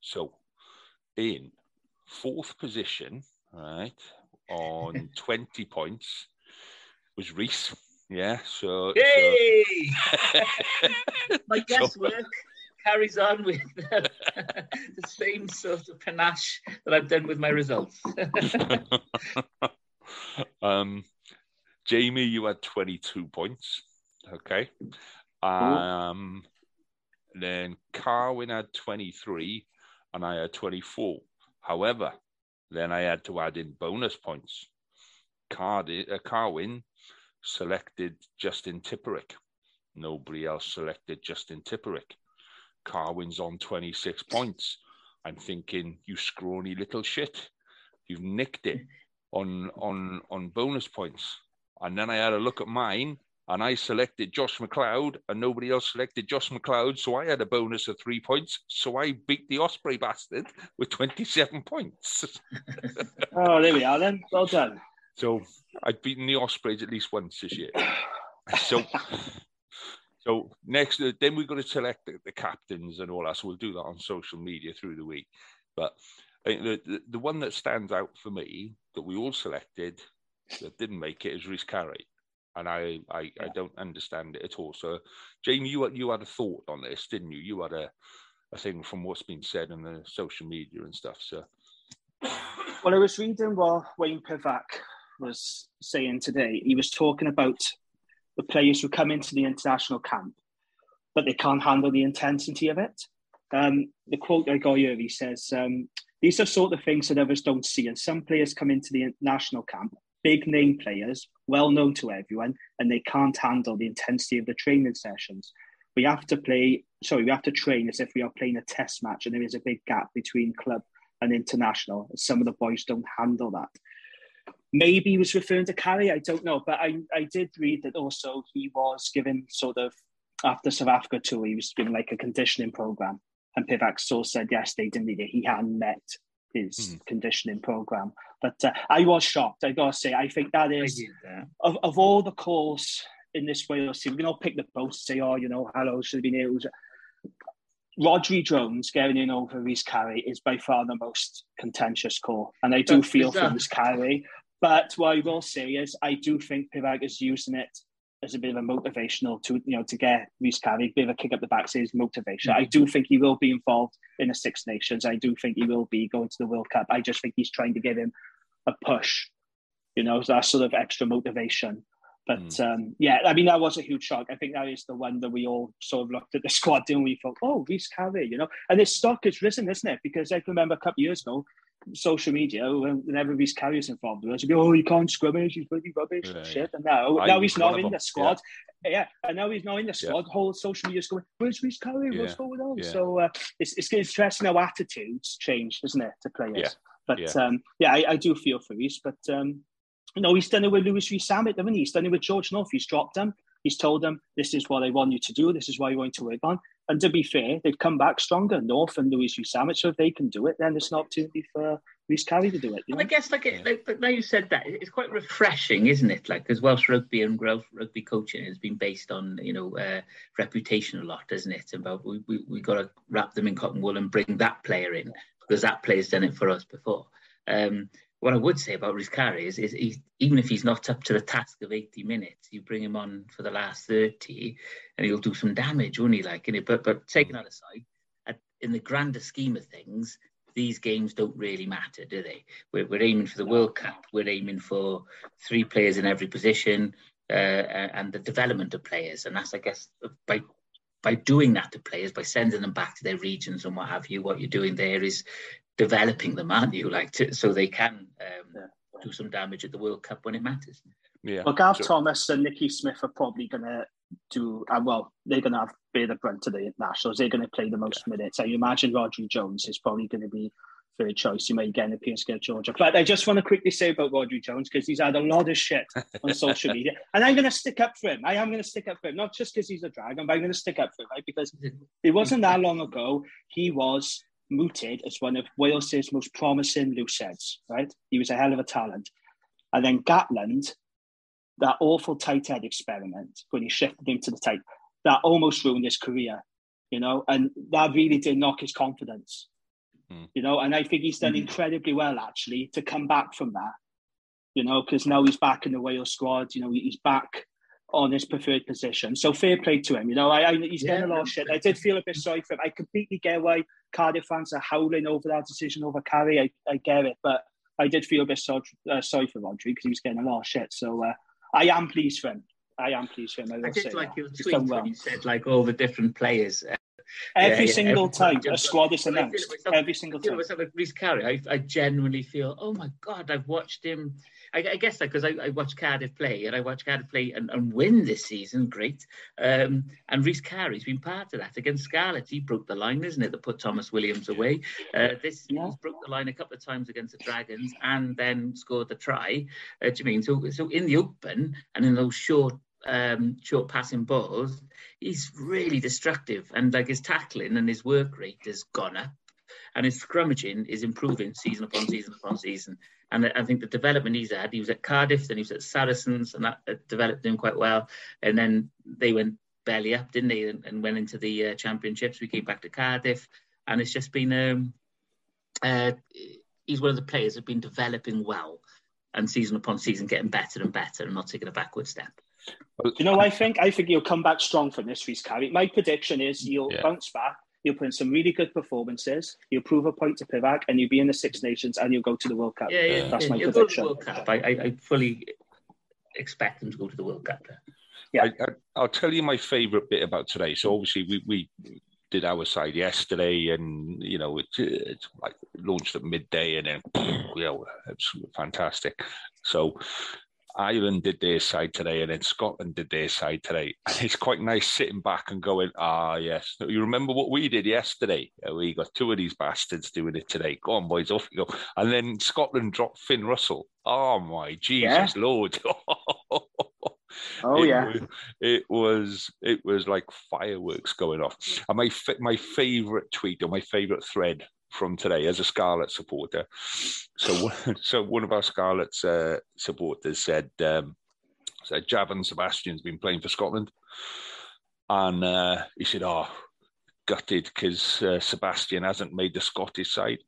A: so in fourth position, right, on (laughs) 20 points was Reese. Yeah, so.
B: Hey! So... (laughs) (laughs) My guesswork so... carries on with (laughs) the same sort of panache that I've done with my results. (laughs)
A: um, Jamie, you had 22 points. Okay. Um, then Carwyn had 23 and I had 24. However, then I had to add in bonus points. Uh, Carwyn selected Justin Tipuric. Nobody else selected Justin Tipuric. Carwyn's on 26 points. I'm thinking, you scrawny little shit. You've nicked it on on on bonus points. And then I had a look at mine and I selected Josh Macleod, and nobody else selected Josh Macleod, so I had a bonus of three points. So I beat the Osprey bastard with 27 points. (laughs)
C: oh, there we are then. Well done.
A: So I've beaten the Ospreys at least once this year. So, so next, uh, then we've got to select the, the, captains and all that. So we'll do that on social media through the week. But the, the, the one that stands out for me that we all selected that didn't make it is Rhys Carré and I, I, yeah. I don't understand it at all. So, Jamie, you you had a thought on this, didn't you? You had a, a thing from what's been said in the social media and stuff. So,
C: well, I was reading what Wayne Pivac was saying today. He was talking about the players who come into the international camp, but they can't handle the intensity of it. Um, the quote I got here, he says, um, "These are sort of things that others don't see, and some players come into the national camp big name players, well known to everyone, and they can't handle the intensity of the training sessions. We have to play, sorry, we have to train as if we are playing a test match, and there is a big gap between club and international. Some of the boys don't handle that. Maybe he was referring to Carré, I don't know, but I, I did read that also he was given sort of after South Africa tour, he was given like a conditioning program. And Pivac so said yesterday, didn't he, he hadn't met his mm. conditioning program. But uh, I was shocked. I gotta say, I think that is of, of all the calls in this Wales team, we can all pick the post, say, "Oh, you know, hello, should have been here." Rhodri Jones getting in over Rhys Carré is by far the most contentious call. And I do That's feel for Rhys Carré. But what I will say is I do think Pivac is using it as a bit of a motivational to you know to get Rhys Carré, a bit of a kick up the backside motivation. Mm-hmm. I do think he will be involved in the Six Nations. I do think he will be going to the World Cup. I just think he's trying to give him a push, you know, that sort of extra motivation. But mm. um, yeah, I mean that was a huge shock. I think that is the one that we all sort of looked at the (laughs) squad and we thought, oh, Rhys Carré, you know, and his stock has risen, isn't it? Because I can remember a couple of years ago, social media, whenever Rhys Carré's involved with us, be, oh, you can't scrimmage, he's bloody rubbish and shit. And now, I, now he's not in the squad. Yeah. yeah. and now he's not in the squad. Yeah. Whole social media's going, where's Rhys Carré? Yeah. What's going on? So uh, it's, it's interesting how attitudes change, isn't it, to players? But yeah, um, yeah I, I, do feel for Rhys, but um, you know, he's done it with Louis Rees-Zammit, haven't he? He's done it with George North. He's dropped them. He's told them, this is what I want you to do. This is what you want to work on. And to be fair, they've come back stronger, North and Louis Rees-Zammit. So if they can do it, then it's an opportunity for Rhys Carré to do it. You know?
B: I guess like, it, like, now you said that it's quite refreshing, isn't it? Like because Welsh rugby and Welsh rugby coaching has been based on you know uh, reputation a lot, isn't it? About we we, we got to wrap them in cotton wool and bring that player in because that player's done it for us before. Um, what I would say about Carré is, is even if he's not up to the task of 80 minutes, you bring him on for the last 30 and he'll do some damage, won't he? Like, but, but taking that aside, in the grander scheme of things, these games don't really matter, do they? We're, we're aiming for the World Cup. We're aiming for three players in every position uh, and the development of players. And that's, I guess, by by doing that to players, by sending them back to their regions and what have you, what you're doing there is developing them, aren't you? Like to, so they can um, yeah. do some damage at the World Cup when it matters.
C: Yeah. Well, Gav Thomas and Nicky Smith are probably going to do uh, well. They're going to have bear the brunt of the internationals. They're going to play the most yeah. minutes. I imagine Rhodri Jones is probably going to be third choice. You may get an appearance against Georgia. But I just want to quickly say about Rhodri Jones because he's had a lot of shit on social media, (laughs) and I'm going to stick up for him. I am going to stick up for him, not just because he's a dragon, but I'm going to stick up for him, right? Because it wasn't that long ago he was mooted as one of Wales's most promising loose heads, right? He was a hell of a talent. And then Gatland, that awful tight head experiment, when he shifted him to the tight, that almost ruined his career, you know, and that really did knock his confidence, mm. you know. And I think he's done mm. incredibly well, actually, to come back from that, you know, because now he's back in the Wales squad, you know, he's back on his preferred position. So fair play to him. You know, I, I he's yeah, getting a lot of shit. I did feel a bit sorry for him. I completely get why Cardiff fans are howling over that decision over Carré. I, I get it, but I did feel a bit sorry, uh, sorry for Rhodri because he was getting a lot of shit. So uh, I am pleased for him. I am pleased for him. I,
B: I did like your tweet well. when you said like all the different players.
C: Every yeah, single every time a squad is announced, every single time.
B: Myself, like Rhys Carré, I, I genuinely feel, oh my god, I've watched him I, I guess that because I, I watch Cardiff play and I watch Cardiff play and, and win this season, great. Um, and Rhys Carré's been part of that against Scarlets. He broke the line, isn't it, that put Thomas Williams away. Uh, this yeah. he's broke the line a couple of times against the Dragons and then scored the try. Uh, do you mean so? So in the open and in those short um, short passing balls, he's really destructive. And like his tackling and his work rate has gone up, and his scrummaging is improving season upon season upon season. And I think the development he's had, he was at Cardiff, then he was at Saracens, and that developed him quite well. And then they went belly up, didn't they? And, and went into the uh, championships. We came back to Cardiff, and it's just been. Um, uh, he's one of the players that have been developing well, and season upon season getting better and better, and not taking a backward step.
C: You know, I think I think he'll come back strong from this Rhys Carré. My prediction is he'll yeah. bounce back You'll put in some really good performances. You'll prove a point to Pivac, and you'll be in the Six Nations, and you'll go to the World Cup.
B: Yeah, yeah,
C: that's
B: yeah,
C: my
B: prediction. World Cup. I, I, I, fully expect them to go to the World Cup.
A: Yeah, I, will tell you my favourite bit about today. So obviously we we did our side yesterday, and you know it, it's like launched at midday, and then (clears throat) you know it's fantastic. So Ireland did their side today, and then Scotland did their side today. (laughs) And it's quite nice sitting back and going, ah, yes. You remember what we did yesterday? We got two of these bastards doing it today. Go on, boys, off you go. And then Scotland dropped Finn Russell. Oh my Jesus yeah. Lord! (laughs)
C: oh
A: it
C: yeah,
A: was, it was it was like fireworks going off. And my my favorite tweet or my favorite thread from today as a Scarlet supporter. So, (sighs) so one of our Scarlet's uh, supporters said, um, said Javan Sebastian's been playing for Scotland, and uh, he said, "Oh, gutted because uh, Sebastian hasn't made the Scottish side. (laughs)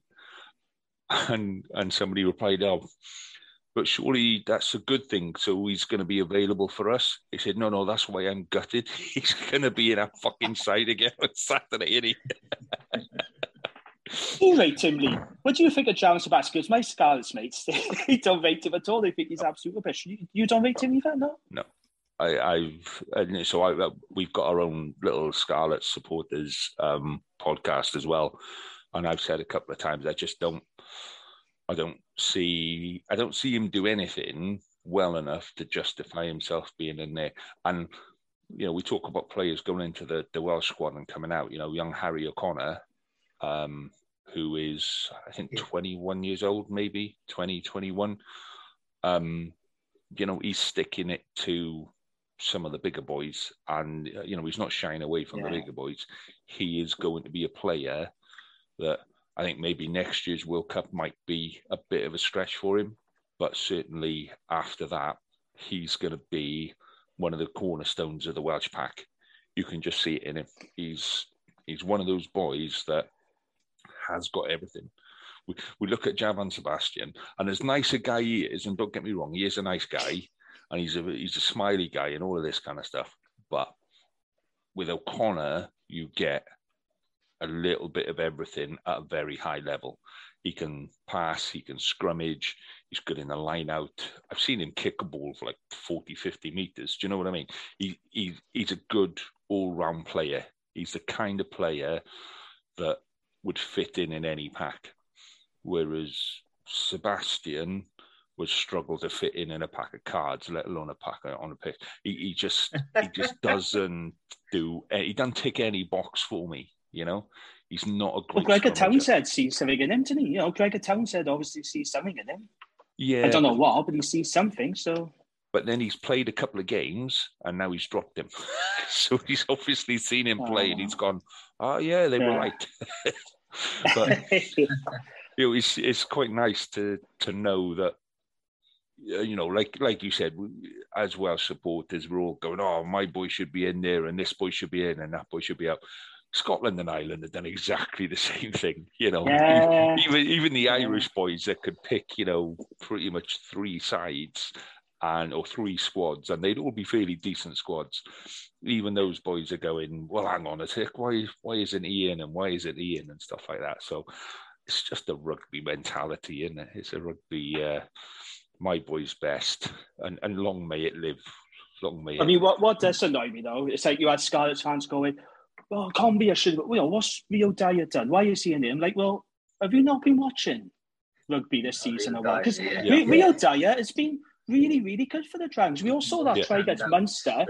A: And and somebody replied, "Oh, but surely that's a good thing. So he's going to be available for us." He said, "No, no, that's why I'm gutted. (laughs) He's going to be in our fucking side again on Saturday, isn't (laughs) he?"
C: You rate him, Lee. What do you think of Sebastian? Because my Scarlets mates, (laughs) they don't rate him at all. They think he's absolute rubbish. You, you don't rate him either, no?
A: No. I, I've and so I, uh, we've got our own little Scarlet supporters um, podcast as well, and I've said a couple of times I just don't, I don't see, I don't see him do anything well enough to justify himself being in there. And you know, we talk about players going into the the Welsh squad and coming out. You know, young Harri O'Connor, um, who is I think 21 years old, maybe 20, 21. Um, you know, he's sticking it to some of the bigger boys, and uh, you know, he's not shying away from the bigger boys. He is going to be a player that I think maybe next year's World Cup might be a bit of a stretch for him, but certainly after that, he's going to be one of the cornerstones of the Welsh pack. You can just see it in him. He's he's one of those boys that has got everything. We, we look at Javan Sebastian, and as nice a guy he is, and don't get me wrong, he is a nice guy, and he's a he's a smiley guy and all of this kind of stuff. But with O'Connor, you get a little bit of everything at a very high level. He can pass, he can scrummage, he's good in the line out. I've seen him kick a ball for like 40, 50 meters. Do you know what I mean? He, he he's a good all round player. He's the kind of player that would fit in in any pack. Whereas Sebastian would struggle to fit in in a pack of cards, let alone a pack on a pitch. He, he just he just (laughs) doesn't do. Eh, he doesn't tick any box for me. You know, he's not a
C: Well,
A: great.
C: Gregor
A: scrummager.
C: Townsend sees something in him, didn't he? You know, Gregor Townsend obviously sees something in him.
A: Yeah,
C: I don't know what, but he sees something. So
A: but then he's played a couple of games and now he's dropped him. (laughs) so he's obviously seen him oh, play and he's gone, oh yeah, they were
C: Yeah.
A: right. (laughs) but (laughs) you know, it's it's quite nice to to know that uh, you know, like like you said, as well supporters, we're all going, oh, my boy should be in there, and this boy should be in, and that boy should be out. Scotland and Ireland have done exactly the (laughs) same thing, you know.
C: Yeah.
A: Even even the. Irish boys that could pick, you know, pretty much three sides and or three squads, and they'd all be fairly decent squads. Even those boys are going, well, hang on a sec, why why isn't he in and why isn't he in and stuff like that. So it's just a rugby mentality, isn't it? It's a rugby. Uh, my boy's best, and and long may it live. Long may it.
C: I mean, what what does annoy me though? It's like you had Scarlet fans going, "Well, Conbeer, I should. You know, what's Rio Dyer done? Why is he in there?" I'm like, "Well, have you not been watching rugby this
B: Oh,
C: season
B: Rio
C: or what?" Because
B: Dyer,
A: yeah.
C: Rio Dyer has been really, really good for the Dragons. We all saw that
A: Yeah.
C: try against
B: Yeah.
C: Munster.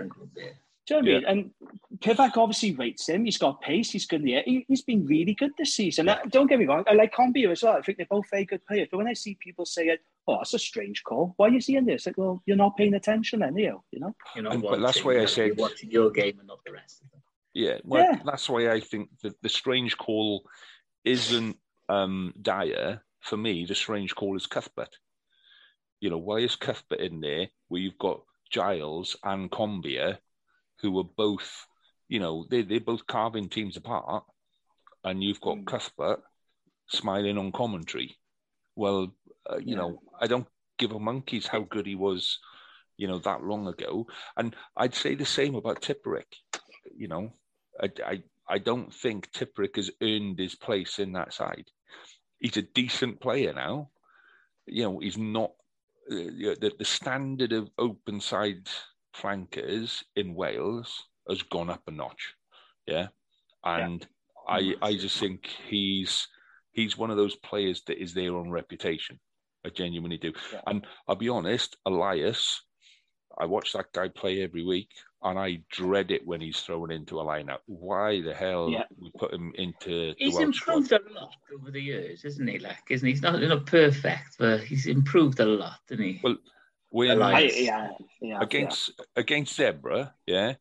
C: Do you know what I mean? And Pivac obviously rates him. He's got pace. He's good in the air. He, has been really good this season. Uh, Don't get me wrong. I like Conbeer as well. I think they're both very good players. But when I see people saying, "Oh, that's a strange call," why are you seeing this? Like, well, you're not paying attention, then, are you? You know?
B: You know,
A: And- but that's why I
B: you're
A: said-
B: watching your game and not the rest of them.
A: Yeah, well,
C: Yeah.
A: that's why I think that the strange call isn't um, Dyer. For me, the strange call is Cuthbert. You know, why is Cuthbert in there where you've got Giles and Conbeer, who are both, you know, they, they're both carving teams apart, and you've got Cuthbert smiling on commentary. Well, uh, you
B: Yeah.
A: know, I don't give a monkey's how good he was, you know, that long ago. And I'd say the same about Tipuric. You know, I, I, I don't think Tipuric has earned his place in that side. He's a decent player now. You know, he's not Uh, the, the standard of open side flankers in Wales has gone up a notch. Yeah. And I I just think he's he's one of those players that is there on reputation. I genuinely do.
C: Yeah.
A: And I'll be honest, Elias, I watch that guy play every week and I dread it when he's thrown into a lineup. Why the hell
C: Yeah.
A: we put him into
B: He's
A: the Welsh squad?
B: improved a lot over the years, isn't he? Like, isn't he? He's not, not perfect, but he's improved a lot, isn't he?
A: Well, when
B: Elias.
C: I,
B: Nice.
C: yeah, yeah.
A: against against Zebre, yeah.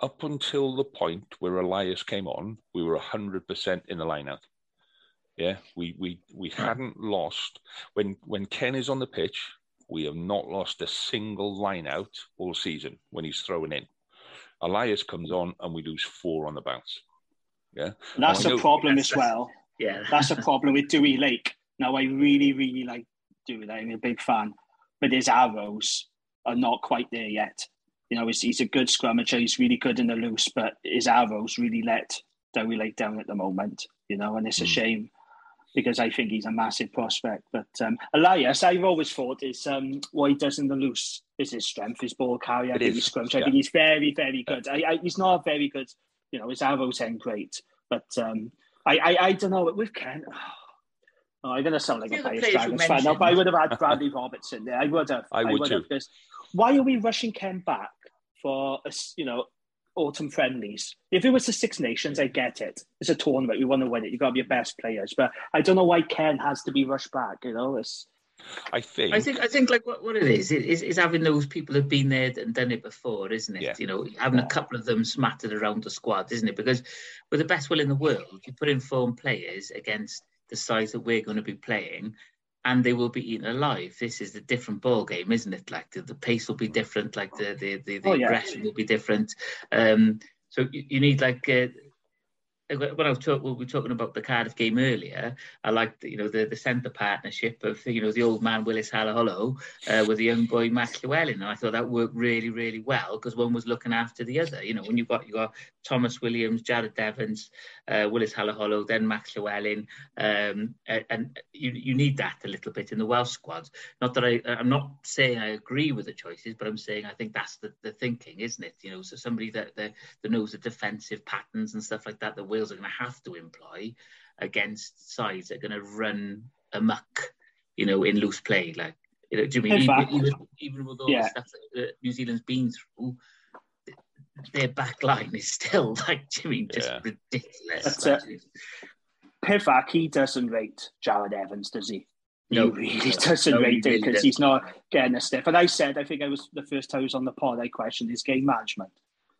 A: Up until the point where Elias came on, we were hundred percent in the lineup. Yeah, we we we hadn't lost when when Ken is on the pitch. We have not lost a single line out all season when he's throwing in. Elias comes on and we lose four on the bounce. Yeah,
C: And that's
A: I
C: a
A: know.
C: problem
B: That's-
C: as well.
B: Yeah.
C: That's a problem with Dewi Lake. Now, I really, really like Dewi Lake. I'm a big fan, but his arrows are not quite there yet. You know, he's, he's a good scrummager. He's really good in the loose, but his arrows really let Dewi Lake down at the moment. You know, and it's a
A: Mm.
C: shame because I think he's a massive prospect. But um, Elias, I've always thought is um, what he does in the loose is his strength, his ball carrier, I
A: It
C: think
A: is,
C: his scrummager. I
A: yeah.
C: think he's very, very good. I, I, he's not very good. You know, his arrows ain't great, but um, I, I, I don't know. With Ken, (sighs) oh, I'm going to sound like
B: The
C: a
B: other
C: biased
B: players you
C: Dragons fan now, but I would have had (laughs) Bradley Robertson there. I would have.
A: I would
C: have,
A: too.
C: because why are we rushing Ken back for a s you know autumn friendlies? If it was the Six Nations, I get it. It's a tournament. We want to win it. You got to be your best players, but I don't know why Ken has to be rushed back. You know, it's
A: I think.
B: I think I think like what, what it is is, is having those people who've been there and done it before, isn't it?
A: Yeah.
B: You know, having a couple of them smattered around the squad, isn't it? Because with the best will in the world, you put in form players against the size that we're going to be playing, and they will be eaten alive. This is a different ball game, isn't it? Like the, the pace will be different, like the the, the, the
C: Oh, yeah.
B: aggression will be different. Um, so you, you need like. Uh, when I was talk, we were talking about the Cardiff game earlier, I liked you know the, the centre partnership of you know the old man Willis Halaholo uh, with the young boy Max Llewellyn, and I thought that worked really really well because one was looking after the other. You know when you got you got Thomas Williams, Jarrod Evans, uh, Willis Halaholo, then Max Llewellyn, um, and, and you you need that a little bit in the Welsh squad. Not that I I'm not saying I agree with the choices, but I'm saying I think that's the, the thinking, isn't it? You know, so somebody that that, that knows the defensive patterns and stuff like that that Wales are going to have to employ against sides that are going to run amok, you know, in loose play. Like, you know, do you mean even, even, even with all
C: Yeah.
B: the stuff that uh, New Zealand's been through, their back line is still (laughs) like, do you mean just
A: Yeah.
B: ridiculous?
C: That's
B: Like,
C: Pivac. He doesn't rate Jarrod Evans, does he?
B: No,
C: he really
B: no,
C: doesn't
B: no, he
C: rate it
B: really
C: because
B: doesn't.
C: he's not getting a stiff. And I said, I think I was the first time I was on the pod, I questioned his game management.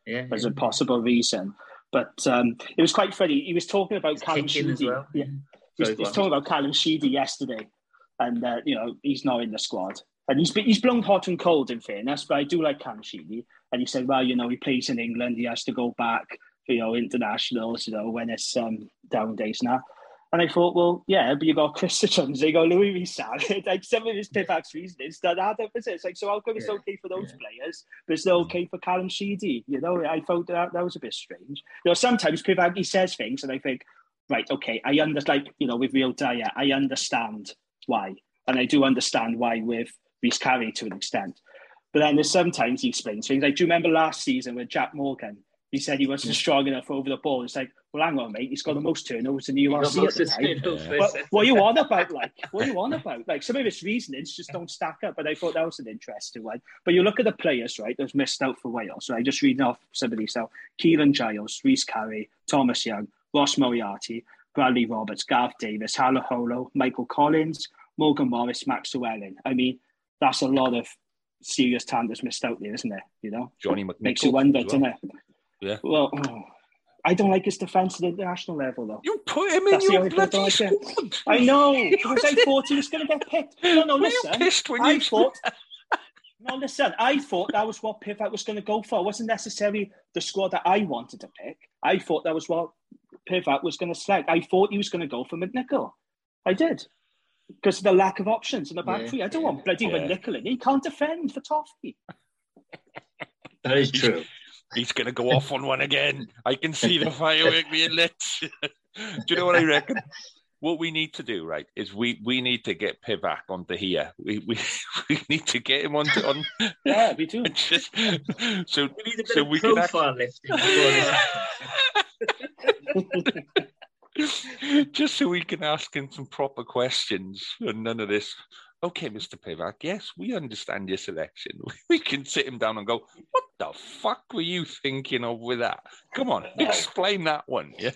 B: yeah,
C: as a possible reason. But um, it was quite funny. He was talking about
B: He's
C: Callum Sheedy.
B: well.
C: Yeah, he was,
B: Sorry,
C: he was
B: go on.
C: talking about Callum Sheedy yesterday, and uh, you know he's not in the squad. And he's been, he's blown hot and cold in fairness, but I do like Callum Sheedy. And he said, well, you know, he plays in England. He has to go back for you know internationals, you know, when it's um, down days now. And I thought, well, yeah, but (laughs) you got Chris Jones, you got Louis Rees-Salad, (laughs) like some of his Pivac's reasonings that add up, it? Like, so how come it's
B: Yeah,
C: okay for those
B: yeah.
C: players, but it's not mm. okay for Callum Sheedy? You know, I thought that that was a bit strange. You know, sometimes Pivac, he says things and I think, right, okay, I understand, like, you know, with Rio Dyer, I understand why. And I do understand why with Rhys Carré to an extent. But then there's sometimes he explains things. Like, do you remember last season with Jack Morgan? He said he wasn't strong enough over the ball. It's like, well, hang on, mate. He's got the most turnovers in the
B: He
C: URC at the time.
B: the turnovers.
C: But what are you on about? Like, what are you on about? Like, some of his reasonings just don't stack up. But I thought that was an interesting one. But you look at the players, right? That's missed out for Wales. So I just reading off some of these. So Keelan Giles, Rhys Carré, Thomas Young, Ross Moriarty, Bradley Roberts, Garth Davis, Halaholo, Michael Collins, Morgan Morris, Max Llewellyn. I mean, that's a lot of serious talent that's missed out there, isn't there? You know,
A: Johnny McNicholl.
C: makes you wonder,
A: well.
C: doesn't it?
A: Yeah.
C: Well, I don't like his defence at the international level, though.
A: You put him in
C: That's the
A: your
C: only I
A: bloody
C: like
A: squad.
C: I know (laughs) because I thought he was going to get picked. No, no, (laughs)
A: Were you
C: listen.
A: pissed when
C: I
A: you
C: thought. (laughs) No, listen. I thought that was what Pivac was going to go for. It wasn't necessarily the squad that I wanted to pick. I thought that was what Pivac was going to select. I thought he was going to go for McNicholl. I did because of the lack of options in the back
B: Yeah,
C: three. I don't
B: yeah,
C: want bloody
A: yeah.
C: McNicholl in. He can't defend for Toffee.
B: That is true.
A: He's going to go off on one again. I can see the firework being lit. do you know what I reckon? What we need to do, right, is we we need to get Pivac onto here. We we, (laughs) we need to get him onto on (laughs)
C: Yeah, we do. (laughs)
A: just so
B: We need a bit
A: so
B: of
A: we can act-
B: profile lifting
A: just so we can ask him some proper questions and none of this. Okay, Mr. Pivac, yes, we understand your selection. We can sit him down and go, the fuck were you thinking of with that? Come on, explain that one. Yeah.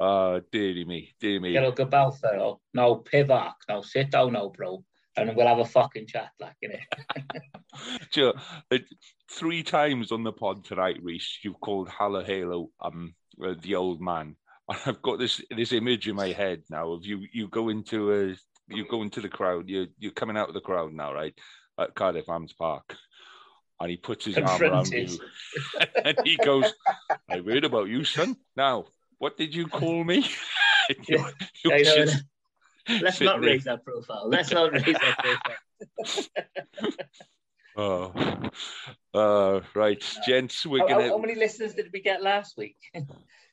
A: uh (laughs) dearie me, dear me.
B: Get a good Balfour. No, Pivac. No, sit down now, bro. And we'll have a fucking chat, like, you (laughs) know.
A: Do you know, three times on the pod tonight, Reese, you've called Halaholo um uh, the old man. And I've got this this image in my head now of you you go into a you go into the crowd, you you're coming out of the crowd now, right? At Cardiff Arms Park. and he puts his arm around you, (laughs) and he goes, "I heard about you, son. Now, what did you call me?" (laughs)
B: yeah. just, (laughs) Let's not there. raise that profile. Let's not raise that profile.
A: oh, uh, right, gents. We're
B: how,
A: gonna.
B: How many listeners did we get last week?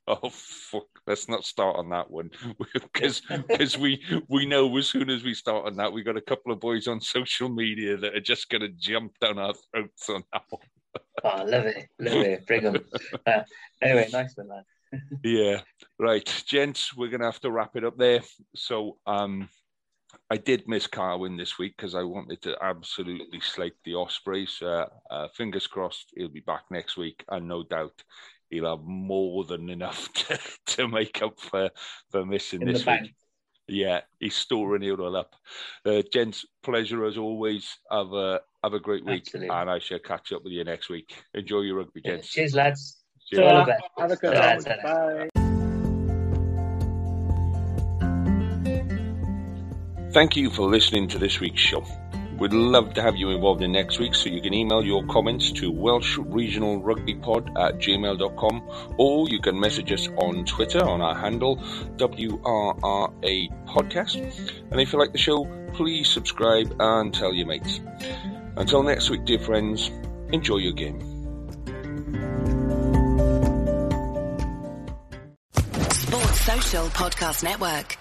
A: Oh fuck! Let's not start on that one (laughs) because because we we know as soon as we start on that, we got a couple of boys on social media that are just going to jump down our throats on that one. (laughs)
B: oh, love it, love it. Bring them. Uh, anyway, nice one, man. (laughs)
A: yeah, right, gents. We're going to have to wrap it up there. So, um, I did miss Carwyn this week because I wanted to absolutely slate the Ospreys. Uh, uh, fingers crossed, he'll be back next week, and no doubt he'll have more than enough (laughs) to, to make up for, for missing In this week. Yeah, he's storing it all up. Uh, gents, pleasure as always. Have a have a great week, Absolutely. and I shall catch up with you next week. Enjoy your rugby, gents.
B: Cheers, lads.
C: Cheers. Have a good one. Bye.
A: Thank you for listening to this week's show. We'd love to have you involved in next week, so you can email your comments to Welsh Regional Rugby Pod at gmail.com or you can message us on Twitter on our handle WRRA Podcast. And if you like the show, please subscribe and tell your mates. Until next week, dear friends, enjoy your game.
D: Sports Social Podcast Network.